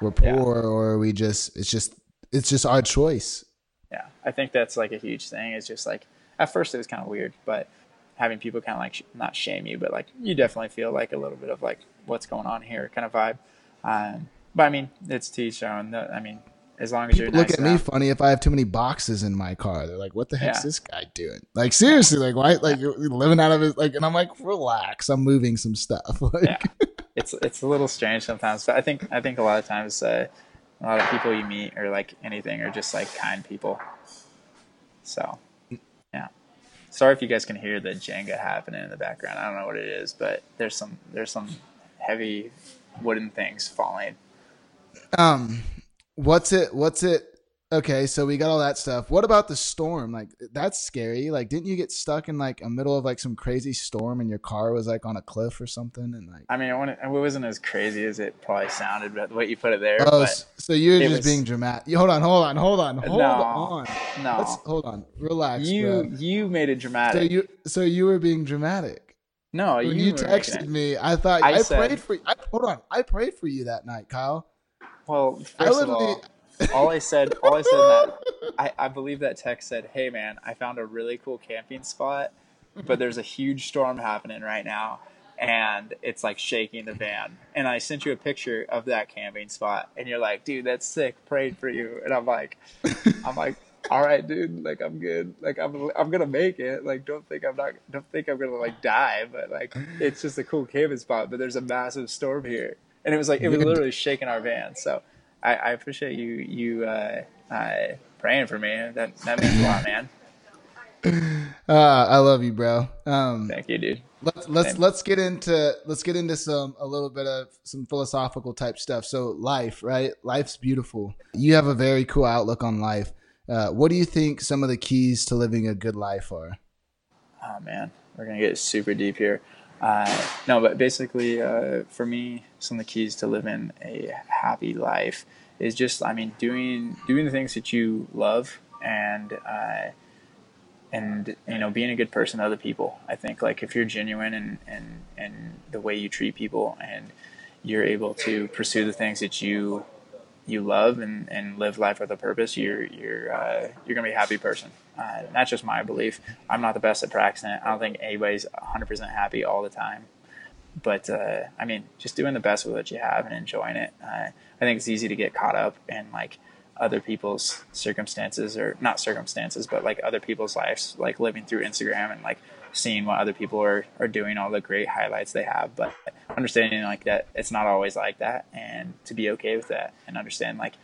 we're poor yeah. or we just it's just it's just our choice.
Yeah, I think that's like a huge thing. It's just like at first it was kind of weird, but having people kind of like sh- not shame you, but like you definitely feel like a little bit of like what's going on here kind of vibe. Um, but I mean, it's to each own. I mean, as long as People
you're look
nice
at me funny if I have too many boxes in my car. They're like, "What the heck's yeah. this guy doing?" Like seriously, like why? Like you're living out of it. Like, and I'm like, relax. I'm moving some stuff. Like, yeah.
it's it's a little strange sometimes. But I think I think a lot of times uh, a lot of people you meet or like anything are just like kind people. So, yeah. Sorry if you guys can hear the Jenga happening in the background. I don't know what it is, but there's some there's some heavy wooden things falling.
Um, what's it what's it okay so we got all that stuff. What about the storm? Like that's scary. Like didn't you get stuck in like a middle of like some crazy storm and your car was like on a cliff or something and like
i mean it wasn't as crazy as it probably sounded but the way you put it there
oh so you're just was, being dramatic. Hold on hold on hold on hold
no,
on.
no.
Let's, hold on relax
you
bro.
you made it dramatic.
So you so you were being dramatic.
No
when
you,
you texted me i thought i, I said, prayed for you I, hold on i prayed for you that night kyle
well, first of all, all I said, all I said that I, I believe that text said, "Hey man, I found a really cool camping spot, but there's a huge storm happening right now, and it's like shaking the van." And I sent you a picture of that camping spot, and you're like, "Dude, that's sick. Prayed for you." And I'm like, I'm like, all right, dude. Like I'm good. Like I'm I'm gonna make it. Like don't think I'm not. Don't think I'm gonna like die. But like it's just a cool camping spot. But there's a massive storm here and it was like it was literally shaking our van. So I, I appreciate you you uh, uh, praying for me. That that means a lot, man.
Uh, I love you, bro. Um,
Thank you, dude.
Let's let's Same. let's get into let's get into some a little bit of some philosophical type stuff. So life, right? Life's beautiful. You have a very cool outlook on life. Uh, what do you think some of the keys to living a good life are?
Oh man, we're gonna get super deep here. Uh, no, but basically, uh, for me, some of the keys to living a happy life is just, I mean, doing doing the things that you love and uh, and you know being a good person to other people. I think like if you're genuine and and and the way you treat people and you're able to pursue the things that you you love and, and live life with a purpose, you're you're uh, you're gonna be a happy person. Uh, that's just my belief. I'm not the best at practicing it. I don't think anybody's 100% happy all the time. But uh, I mean, just doing the best with what you have and enjoying it. Uh, I think it's easy to get caught up in like other people's circumstances or not circumstances, but like other people's lives, like living through Instagram and like seeing what other people are, are doing, all the great highlights they have. But understanding like that it's not always like that and to be okay with that and understand like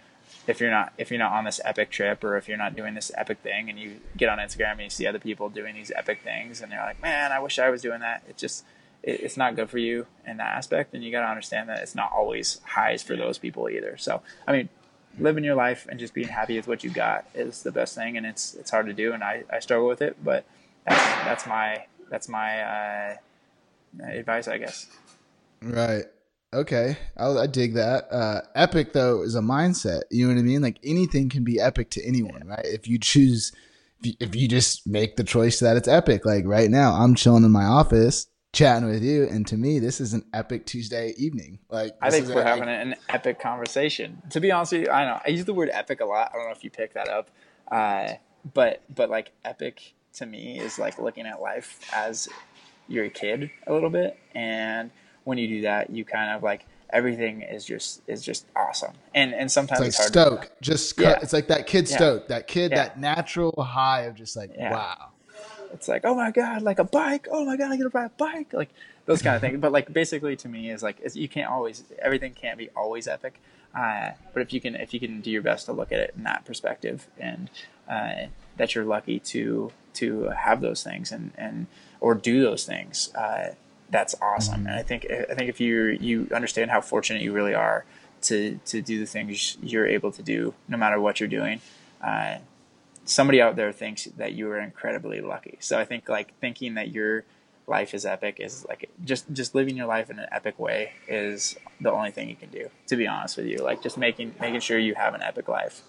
if you're not if you're not on this epic trip or if you're not doing this epic thing and you get on Instagram and you see other people doing these epic things and you're like, man, I wish I was doing that. It just it, it's not good for you in that aspect, and you got to understand that it's not always highs for those people either. So I mean, living your life and just being happy with what you got is the best thing, and it's it's hard to do, and I, I struggle with it, but that's that's my that's my uh, advice, I guess.
Right. Okay, I, I dig that. Uh, epic though is a mindset. You know what I mean? Like anything can be epic to anyone, right? If you choose, if you, if you just make the choice that it's epic. Like right now, I'm chilling in my office chatting with you, and to me, this is an epic Tuesday evening. Like
I think we're having an epic conversation. To be honest with you, I know I use the word epic a lot. I don't know if you pick that up, uh, but but like epic to me is like looking at life as you're a kid a little bit, and when you do that, you kind of like everything is just is just awesome. And and sometimes
it's, like
it's
stoke, just yeah. it's like that kid stoke, yeah. that kid, yeah. that natural high of just like wow.
It's like oh my god, like a bike. Oh my god, I get to ride a bike. Like those kind of things. But like basically to me is like you can't always everything can't be always epic. Uh, but if you can if you can do your best to look at it in that perspective and uh, that you're lucky to to have those things and and or do those things. Uh, that's awesome. And I think I think if you you understand how fortunate you really are to to do the things you're able to do, no matter what you're doing, uh, somebody out there thinks that you are incredibly lucky. So I think like thinking that your life is epic is like just just living your life in an epic way is the only thing you can do. To be honest with you, like just making making sure you have an epic life.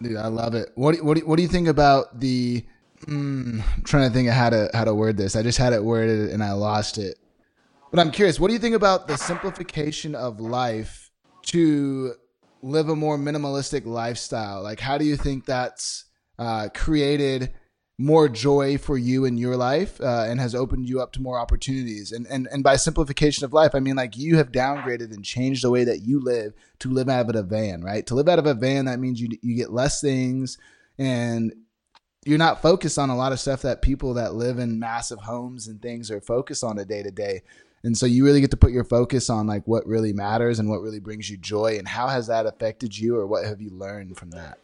Dude, I love it. What do, what do, what do you think about the Mm, I'm trying to think of how to how to word this. I just had it worded and I lost it. But I'm curious, what do you think about the simplification of life to live a more minimalistic lifestyle? Like, how do you think that's uh, created more joy for you in your life uh, and has opened you up to more opportunities? And, and and by simplification of life, I mean like you have downgraded and changed the way that you live to live out of a van, right? To live out of a van, that means you you get less things and you're not focused on a lot of stuff that people that live in massive homes and things are focused on a day to day. And so you really get to put your focus on like what really matters and what really brings you joy. And how has that affected you, or what have you learned from that?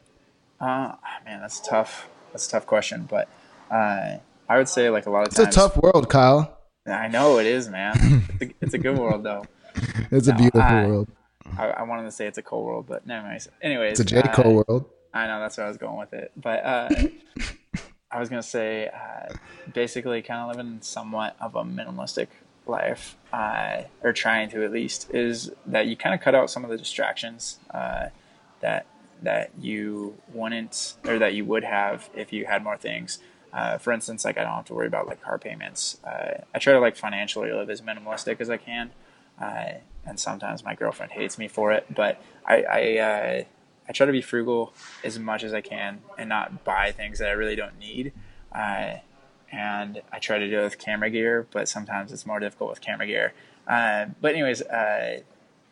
Uh, man, that's tough. That's a tough question, but uh, I would say like a lot of
it's
times.
It's a tough world, Kyle.
I know it is, man. it's, a, it's a good world though.
It's no, a beautiful I, world.
I, I, wanted to say it's a cold world, but anyways, anyways,
it's a J Cole uh, world.
I know that's where I was going with it, but uh, I was gonna say uh, basically kind of living somewhat of a minimalistic life, uh, or trying to at least, is that you kind of cut out some of the distractions uh, that that you wouldn't or that you would have if you had more things. Uh, for instance, like I don't have to worry about like car payments. Uh, I try to like financially live as minimalistic as I can, and sometimes my girlfriend hates me for it, but I, I I try to be frugal as much as I can and not buy things that I really don't need. Uh, and I try to do it with camera gear, but sometimes it's more difficult with camera gear. Uh, but anyways, uh,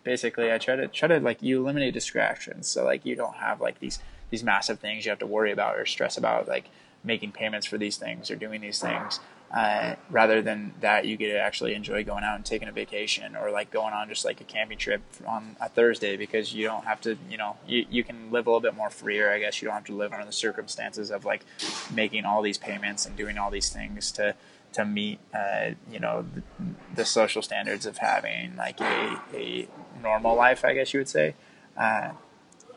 basically, I try to try to like you eliminate distractions, so like you don't have like these these massive things you have to worry about or stress about, like making payments for these things or doing these things. Uh, rather than that, you get to actually enjoy going out and taking a vacation or like going on just like a camping trip on a Thursday because you don't have to, you know, you, you can live a little bit more freer. I guess you don't have to live under the circumstances of like making all these payments and doing all these things to, to meet, uh, you know, the, the, social standards of having like a, a normal life, I guess you would say. Uh,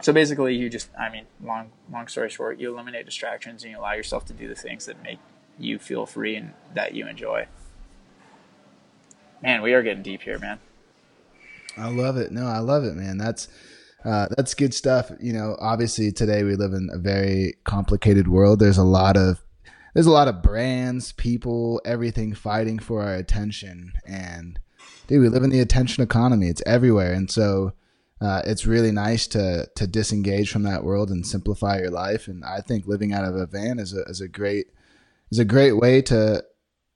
so basically, you just, I mean, long, long story short, you eliminate distractions and you allow yourself to do the things that make you feel free and that you enjoy. Man, we are getting deep here, man.
I love it. No, I love it, man. That's uh, that's good stuff. You know, obviously today we live in a very complicated world. There's a lot of there's a lot of brands, people, everything fighting for our attention. And dude, we live in the attention economy. It's everywhere, and so uh, it's really nice to to disengage from that world and simplify your life. And I think living out of a van is a is a great is a great way to,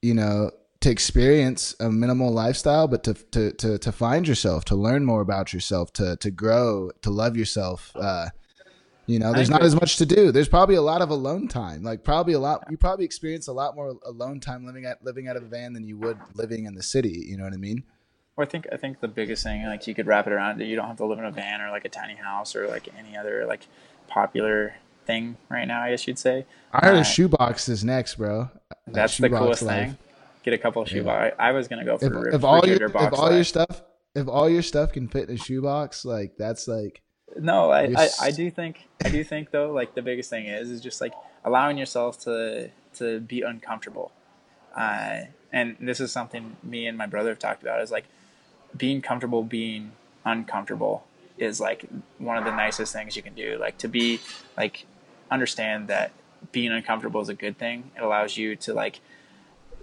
you know, to experience a minimal lifestyle, but to, to, to, to find yourself, to learn more about yourself, to, to grow, to love yourself. Uh, you know, there's not as much to do. There's probably a lot of alone time. Like probably a lot, you probably experience a lot more alone time living at living out of a van than you would living in the city. You know what I mean?
Well, I think I think the biggest thing, like you could wrap it around, you don't have to live in a van or like a tiny house or like any other like popular thing right now. I guess you'd say.
I heard
Uh,
a shoebox is next, bro.
That's the coolest
life.
thing. Get a couple of shoe
Yeah.
I, I was gonna go for
If,
a
if all your if all your stuff if all your stuff can fit in a shoebox, like that's like
No, I, I, I do think I do think though like the biggest thing is is just like allowing yourself to to be uncomfortable, uh, and this is something me and my brother have talked about is like being comfortable being uncomfortable is like one of the nicest things you can do. Like to be like understand that being uncomfortable is a good thing. It allows you to like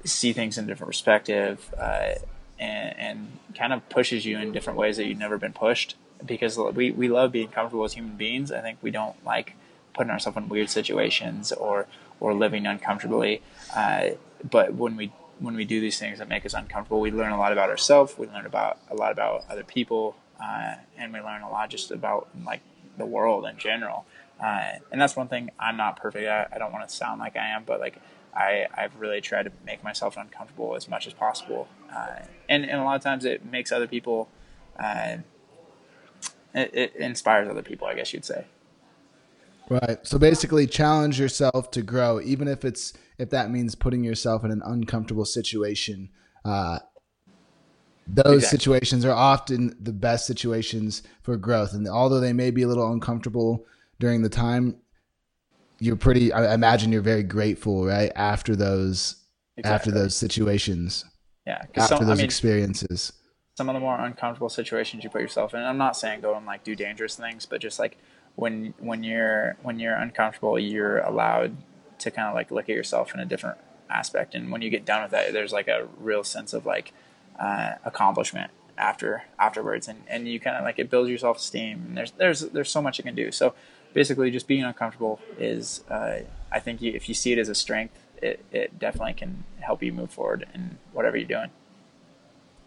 see things in a different perspective uh, and, and kind of pushes you in different ways that you've never been pushed because we, we love being comfortable as human beings. I think we don't like putting ourselves in weird situations or, or living uncomfortably. Uh, but when we, when we do these things that make us uncomfortable, we learn a lot about ourselves. We learn about a lot about other people, uh, and we learn a lot just about like the world in general. Uh, and that's one thing I'm not perfect at. I don't want to sound like I am, but like I, I've really tried to make myself uncomfortable as much as possible. Uh, and, and a lot of times it makes other people, uh, it, it inspires other people, I guess you'd say.
right. So basically, challenge yourself to grow, even if it's if that means putting yourself in an uncomfortable situation. Uh, those
Exactly.
situations are often the best situations for growth, and although they may be a little uncomfortable during the time, you're pretty. I imagine you're very grateful, right? After those, after those situations,
Yeah.
After
some, I mean,
experiences.
some of the more uncomfortable situations you put yourself in. I'm not saying go and like do dangerous things, but just like when when you're when you're uncomfortable, you're allowed to kind of like look at yourself in a different aspect. And when you get done with that, there's like a real sense of like uh, accomplishment after afterwards, and and you kind of like it builds your self esteem. And there's there's there's so much you can do. So basically, just being uncomfortable is uh, I think you, if you see it as a strength, it it definitely can help you move forward in whatever you're doing.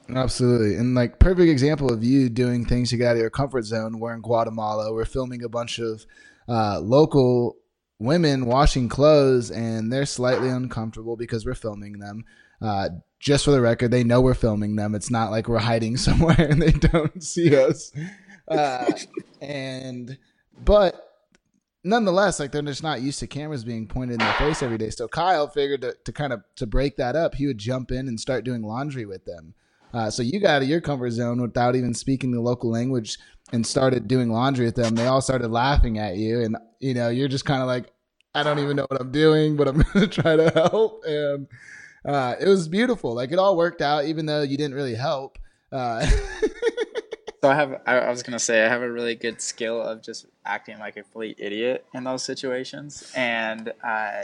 Absolutely. And like perfect example of you doing things to get out of your comfort zone. We're in Guatemala. We're filming a bunch of uh, local women washing clothes and they're slightly uncomfortable because we're filming them. Uh, just for the record, they know we're filming them. It's not like we're hiding somewhere and they don't see us. Uh, and, but nonetheless, like they're just not used to cameras being pointed in their face every day. So Kyle figured to, to kind of to break that up, he would jump in and start doing laundry with them. Uh, so you got out of your comfort zone without even speaking the local language and started doing laundry with them. They all started laughing at you, and you know you're just kind of like, I don't even know what I'm doing, but I'm gonna try to help. And uh, it was beautiful. Like it all worked out, even though you didn't really help. Uh,
So I have. I, I was gonna say I have a really good skill of just acting like a complete idiot in those situations, and uh,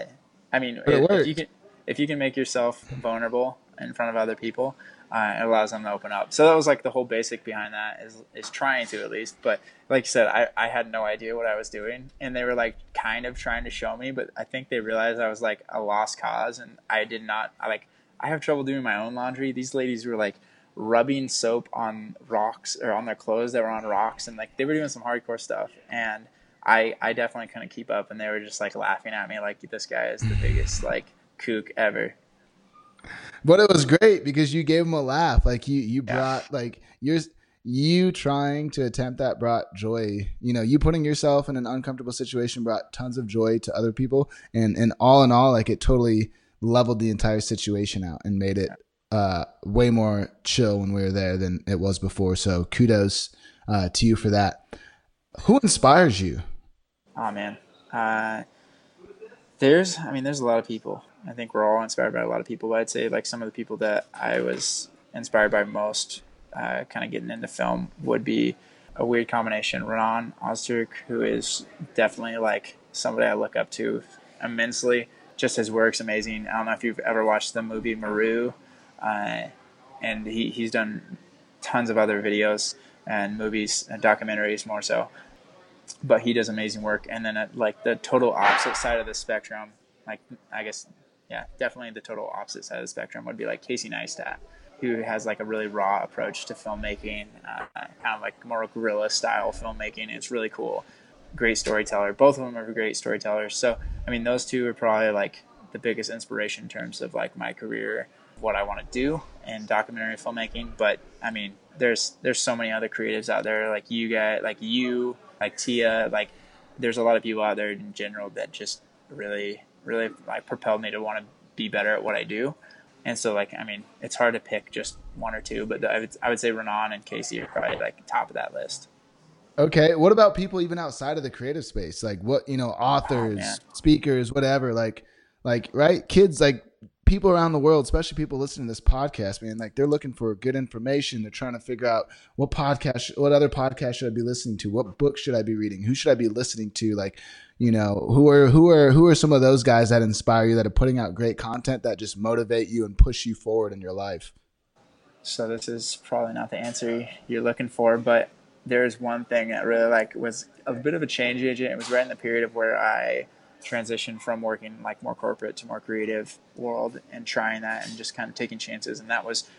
I mean, if, if you can, if you can make yourself vulnerable in front of other people, uh, it allows them to open up. So that was like the whole basic behind that is is trying to at least. But like you said, I I had no idea what I was doing, and they were like kind of trying to show me, but I think they realized I was like a lost cause, and I did not. I like I have trouble doing my own laundry. These ladies were like rubbing soap on rocks or on their clothes that were on rocks and like they were doing some hardcore stuff and I I definitely couldn't keep up and they were just like laughing at me like this guy is the biggest like kook ever.
but it was great because you gave them a laugh. Like you, you brought like you're you trying to attempt that brought joy. You know, you putting yourself in an uncomfortable situation brought tons of joy to other people, and and all in all, like it totally leveled the entire situation out and made it uh, way more chill when we were there than it was before. So kudos uh, to you for that. Who inspires you?
Oh man. Uh there's I mean there's a lot of people. I think we're all inspired by a lot of people, but I'd say like some of the people that I was inspired by most uh, kind of getting into film would be a weird combination. Renan Ozturk, who is definitely like somebody I look up to immensely. Just his work's amazing. I don't know if you've ever watched the movie Meru, uh, and he, he's done tons of other videos and movies and documentaries more so. But he does amazing work. And then at like the total opposite side of the spectrum, like I guess, yeah, definitely the total opposite side of the spectrum would be like Casey Neistat, who has like a really raw approach to filmmaking, uh, kind of like more guerrilla style filmmaking. It's really cool. Great storyteller. Both of them are great storytellers. So, I mean, those two are probably like the biggest inspiration in terms of like my career, what I want to do in documentary filmmaking. But I mean, there's there's so many other creatives out there like you guys, like you, like Tia, like there's a lot of people out there in general that just really really like propelled me to want to be better at what I do. And so like I mean, it's hard to pick just one or two, but I would I would say Renan and Casey are probably like top of that list.
Okay, what about people even outside of the creative space? Like what you know, oh, authors, oh, speakers, whatever. Like like right, kids like people around the world, especially people listening to this podcast, man, like they're looking for good information. They're trying to figure out what podcast, what other podcast should I be listening to? What book should I be reading? Who should I be listening to? Like, you know, who are who are who are some of those guys that inspire you that are putting out great content that just motivate you and push you forward in your life?
So this is probably not the answer you're looking for, but there's one thing that really like was a bit of a change agent. It was right in the period of where I transition from working like more corporate to more creative world and trying that and just kind of taking chances. And that was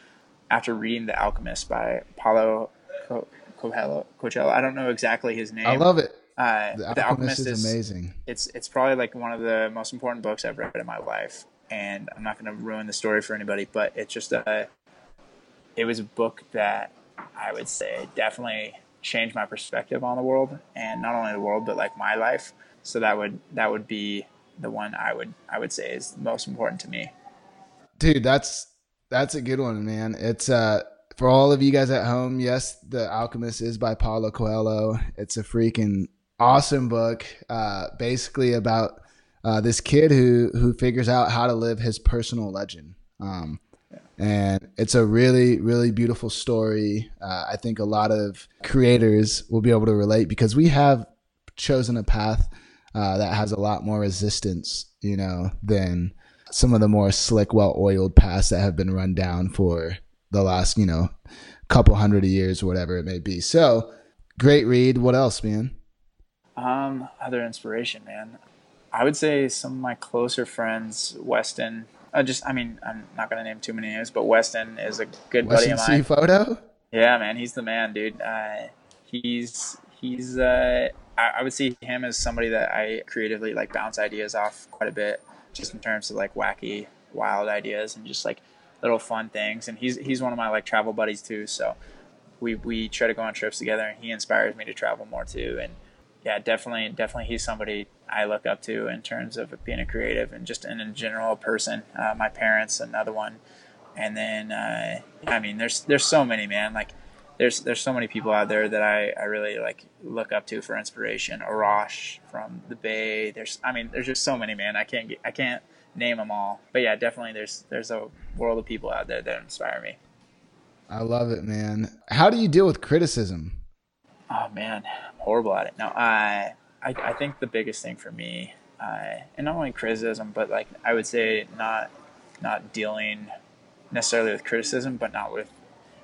after reading The Alchemist by Paulo Co- Coelho. Coelho. I don't know exactly his name.
I love it.
Uh,
the, the Alchemist, is, is, amazing.
It's it's probably like one of the most important books I've read in my life. And I'm not going to ruin the story for anybody, but it's just a. It was a book that I would say definitely changed my perspective on the world, and not only the world, but like my life. So that would that would be the one I would I would say is most important to me.
Dude, that's that's a good one, man. It's uh for all of you guys at home, yes, The Alchemist is by Paulo Coelho. It's a freaking awesome book, uh, basically about uh, this kid who who figures out how to live his personal legend. Um, and it's a really really beautiful story. Uh, I think a lot of creators will be able to relate because we have chosen a path uh, that has a lot more resistance, you know, than some of the more slick, well-oiled paths that have been run down for the last, you know, couple hundred of years, or whatever it may be. So, great read. What else, man?
Um, other inspiration, man. I would say some of my closer friends, Weston. Uh, just, I mean, I'm not gonna name too many names, but Weston is a good Weston buddy of
mine. C photo.
Yeah, man, he's the man, dude. Uh, he's he's uh, I, I would see him as somebody that I creatively like bounce ideas off quite a bit, just in terms of like wacky, wild ideas and just like little fun things. And he's he's one of my like travel buddies too. So we we try to go on trips together, and he inspires me to travel more too. And yeah, definitely definitely he's somebody I look up to in terms of being a creative and just in a general person. Uh, my parents, another one, and then uh, I mean, there's there's so many man like there's there's so many people out there that I, I really like look up to for inspiration. Arash from the Bay. There's I mean there's just so many man. I can't get, I can't name them all. But yeah, definitely there's there's a world of people out there that inspire me.
I love it, man. How do you deal with criticism?
Oh man, I'm horrible at it. No, I I, I think the biggest thing for me, uh, and not only criticism, but like I would say not not dealing necessarily with criticism, but not with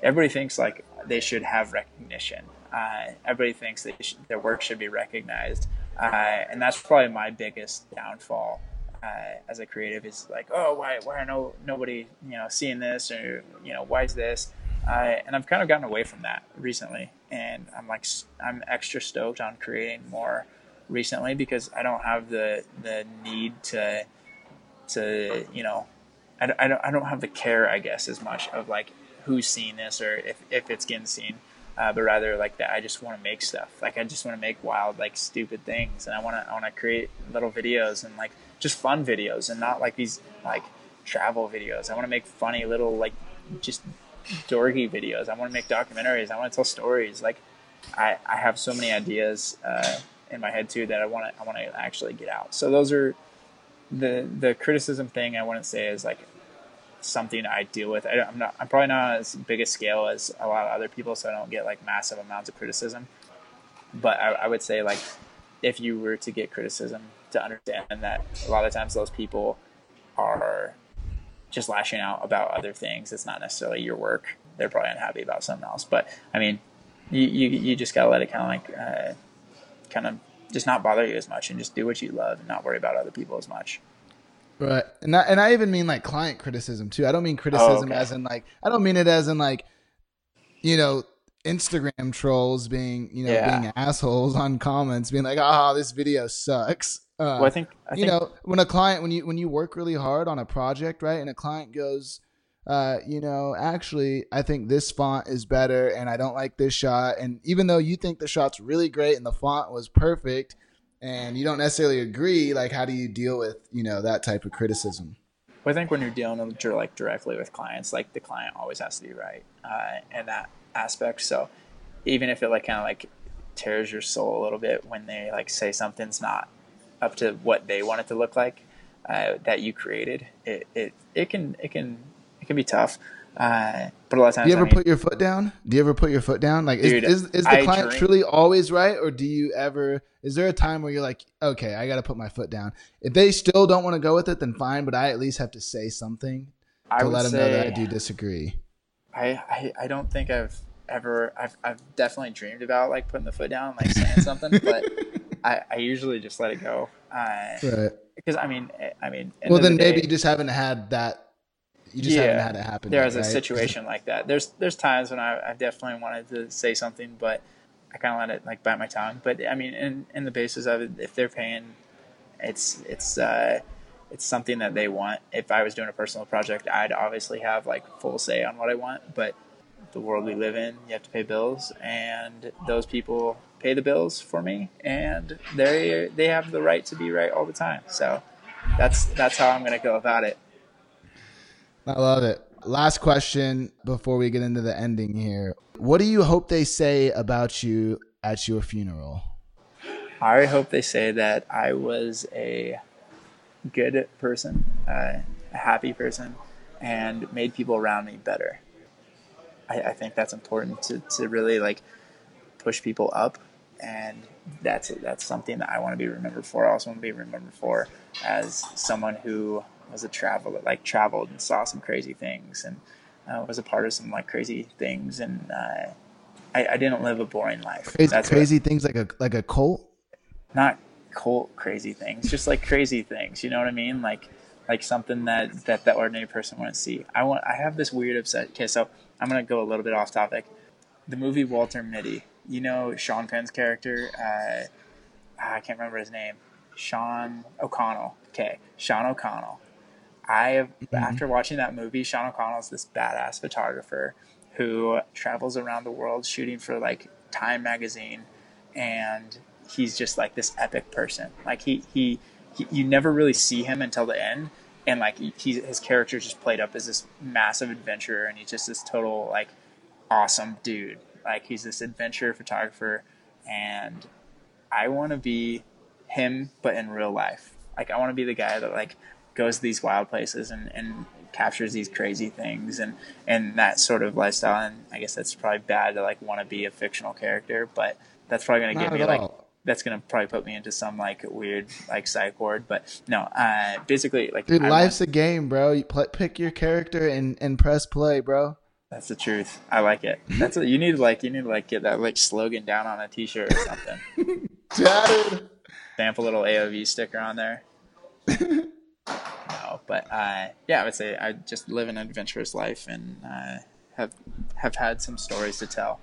everybody thinks like they should have recognition. Uh, everybody thinks that their work should be recognized, uh, and that's probably my biggest downfall uh, as a creative. Is like, oh, why, why are no nobody you know seeing this, or you know, why is this? Uh, and I've kind of gotten away from that recently, and I'm like, I'm extra stoked on creating more recently because I don't have the the need to to you know I, I don't I don't have the care I guess as much of like who's seeing this or if, if it's getting seen. Uh, but rather like that, I just want to make stuff. Like I just want to make wild, like stupid things, and I want to I want to create little videos and like just fun videos, and not like these like travel videos. I want to make funny little like just dorky videos. I want to make documentaries. I want to tell stories. Like I I have so many ideas uh, in my head too that I want to I want to actually get out. So those are the the criticism thing. I wouldn't say is like something I deal with. I, am not. I'm probably not as big a scale as a lot of other people, so I don't get like massive amounts of criticism. But I, I would say like if you were to get criticism, to understand that a lot of times those people are just lashing out about other things. It's not necessarily your work. They're probably unhappy about something else. But I mean, you you, you just gotta let it kind of like uh, kind of just not bother you as much and just do what you love and not worry about other people as much.
Right. And I, and I even mean like client criticism too. I don't mean criticism oh, okay. as in like I don't mean it as in like you know Instagram trolls being you know yeah. being assholes on comments being like oh this video sucks.
Uh, well, I think
I you think... know when a client when you when you work really hard on a project right and a client goes uh, you know, actually, I think this font is better and I don't like this shot. And even though you think the shot's really great and the font was perfect and you don't necessarily agree, like, how do you deal with, you know, that type of criticism?
Well, I think when you're dealing like directly with clients, like the client always has to be right uh, in that aspect. So even if it like kind of like tears your soul a little bit when they like say something's not up to what they want it to look like uh, that you created, it, it it can it can it can be tough. Uh, but a lot of times,
do you ever
I mean,
put your foot down? Do you ever put your foot down? Like,
Dude,
is, is, is the
I
client
dream-
truly always right, or do you ever? Is there a time where you're like, okay, I got to put my foot down? If they still don't want to go with it, then fine. But I at least have to say something
I
to let them
say,
know that I do disagree.
I, I, I don't think I've ever I've, I've definitely dreamed about like putting the foot down like saying something but I, I usually just let it go uh,
Right.
because I mean I mean
Well,
of the
then maybe you just haven't had that. You just haven't had it happen.
There's
yet,
a situation like that. There's there's times when I, I definitely wanted to say something, but I kind of let it like bite my tongue. But I mean, in in the basis of it, if they're paying, it's it's uh, it's something that they want. If I was doing a personal project, I'd obviously have like full say on what I want. But the world we live in, you have to pay bills, and those people pay the bills for me, and they they have the right to be right all the time. So that's that's how I'm gonna go about it.
I love it. Last question before we get into the ending here. What do you hope they say about you at your funeral?
I hope they say that I was a good person, a happy person, and made people around me better. I, I think that's important to, to really like push people up, and that's that's something that I want to be remembered for. I also want to be remembered for as someone who was a traveler, like traveled and saw some crazy things, and uh, was a part of some like crazy things, and uh, I, I didn't live a boring life.
Crazy,
That's what-
crazy things like a like a cult.
not cult crazy things, just like crazy things. You know what I mean? Like like something that that the ordinary person wouldn't see. I want. I have this weird upset. Okay, so I'm gonna go a little bit off topic. The movie Walter Mitty. You know Sean Penn's character. Uh, I can't remember his name. Sean O'Connell. Okay, Sean O'Connell. I have mm-hmm. after watching that movie, Sean O'Connell is this badass photographer who travels around the world shooting for like Time magazine, and he's just like this epic person. Like he he, he you never really see him until the end, and like he, his character just played up as this massive adventurer, and he's just this total like awesome dude. Like he's this adventure photographer, and I want to be him, but in real life. Like I want to be the guy that like goes to these wild places and, and captures these crazy things and and that sort of lifestyle. And I guess that's probably bad to like want to be a fictional character, but that's probably gonna
Not
get me like
all.
that's gonna probably put me into some like weird like psych ward. But no, uh, basically like
Dude,
I
life's
want-
a game, bro. You pl- pick your character and and press play, bro.
that's the truth. I like it. That's a, you need to like you need to like get that like slogan down on a t-shirt or something.
Tattered.
stamp a little AOV sticker on there. but uh, yeah, I would say I just live an adventurous life and uh, have have had some stories to tell.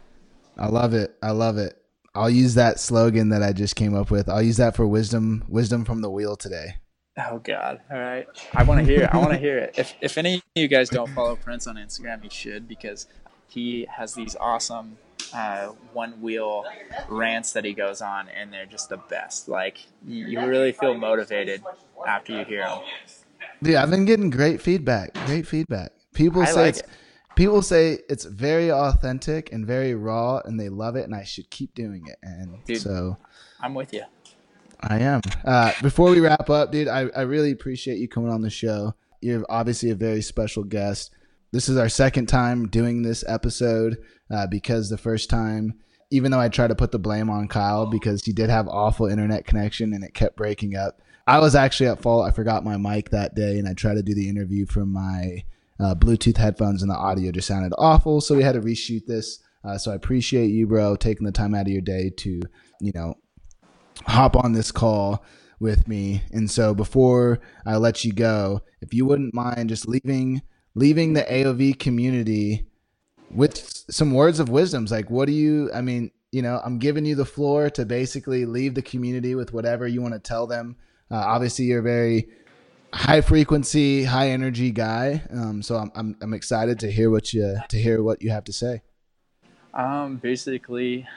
I love it. I love it. I'll use that slogan that I just came up with. I'll use that for wisdom wisdom from the wheel today.
Oh God! All right, I want to hear. It. I want to hear it. If if any of you guys don't follow Prince on Instagram, you should because he has these awesome uh, one wheel rants that he goes on, and they're just the best. Like you really feel motivated after you hear them.
Dude, I've been getting great feedback. Great feedback. People
I
say
like
it's
it.
people say it's very authentic and very raw and they love it and I should keep doing it. And
Dude.
so
I'm with you.
I am. Uh, before we wrap up, dude, I, I really appreciate you coming on the show. You're obviously a very special guest. This is our second time doing this episode uh, because the first time, even though I tried to put the blame on Kyle because he did have awful internet connection and it kept breaking up, I was actually at fault. I forgot my mic that day and I tried to do the interview from my uh, Bluetooth headphones and the audio just sounded awful. So we had to reshoot this. Uh, so I appreciate you, bro, taking the time out of your day to, you know, hop on this call with me. And so before I let you go, if you wouldn't mind just leaving leaving the AOV community with some words of wisdoms, like what do you I mean, you know, I'm giving you the floor to basically leave the community with whatever you want to tell them. Uh, obviously, you're a very high frequency, high energy guy. Um, so I'm, I'm I'm excited to hear what you to hear what you have to say.
Um, basically,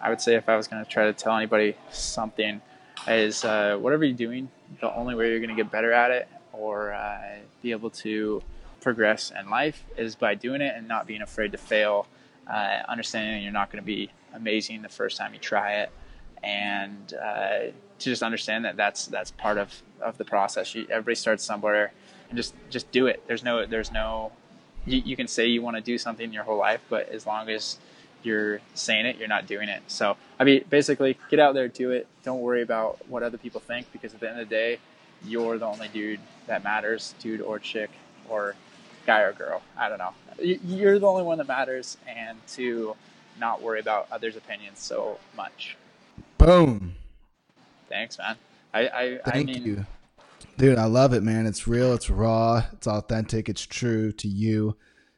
I would say if I was going to try to tell anybody something, is uh, whatever you're doing, the only way you're going to get better at it or uh, be able to progress in life is by doing it and not being afraid to fail. Uh, understanding you're not going to be amazing the first time you try it, and uh, to just understand that that's that's part of, of the process. You, everybody starts somewhere, and just just do it. There's no there's no you, you can say you want to do something your whole life, but as long as you're saying it, you're not doing it. So, I mean, basically, get out there, do it. Don't worry about what other people think because at the end of the day, you're the only dude that matters, dude or chick or guy or girl. I don't know. You're the only one that matters, and to not worry about others' opinions so much.
Boom.
Thanks, man. I, I
thank
I mean,
you, dude. I love it, man. It's real. It's raw. It's authentic. It's true to you.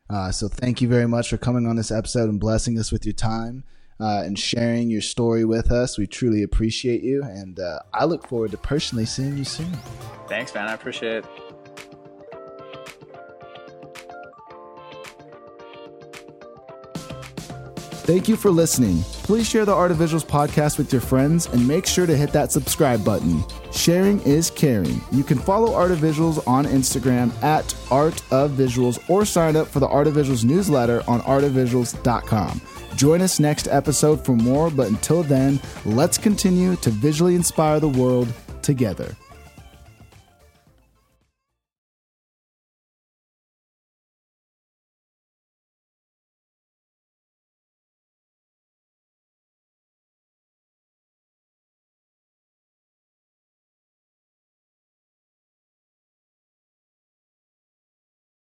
Uh, so thank you very much for coming on this episode and blessing us with your time uh, and sharing your story with us. We truly appreciate you, and uh, I look forward to personally seeing you soon.
Thanks, man. I appreciate it.
Thank you for listening. Please share the Art of Visuals podcast with your friends and make sure to hit that subscribe button. Sharing is caring. You can follow Art of Visuals on Instagram at Art of Visuals or sign up for the Art of Visuals newsletter on artofvisuals.com. Join us next episode for more, but until then, let's continue to visually inspire the world together.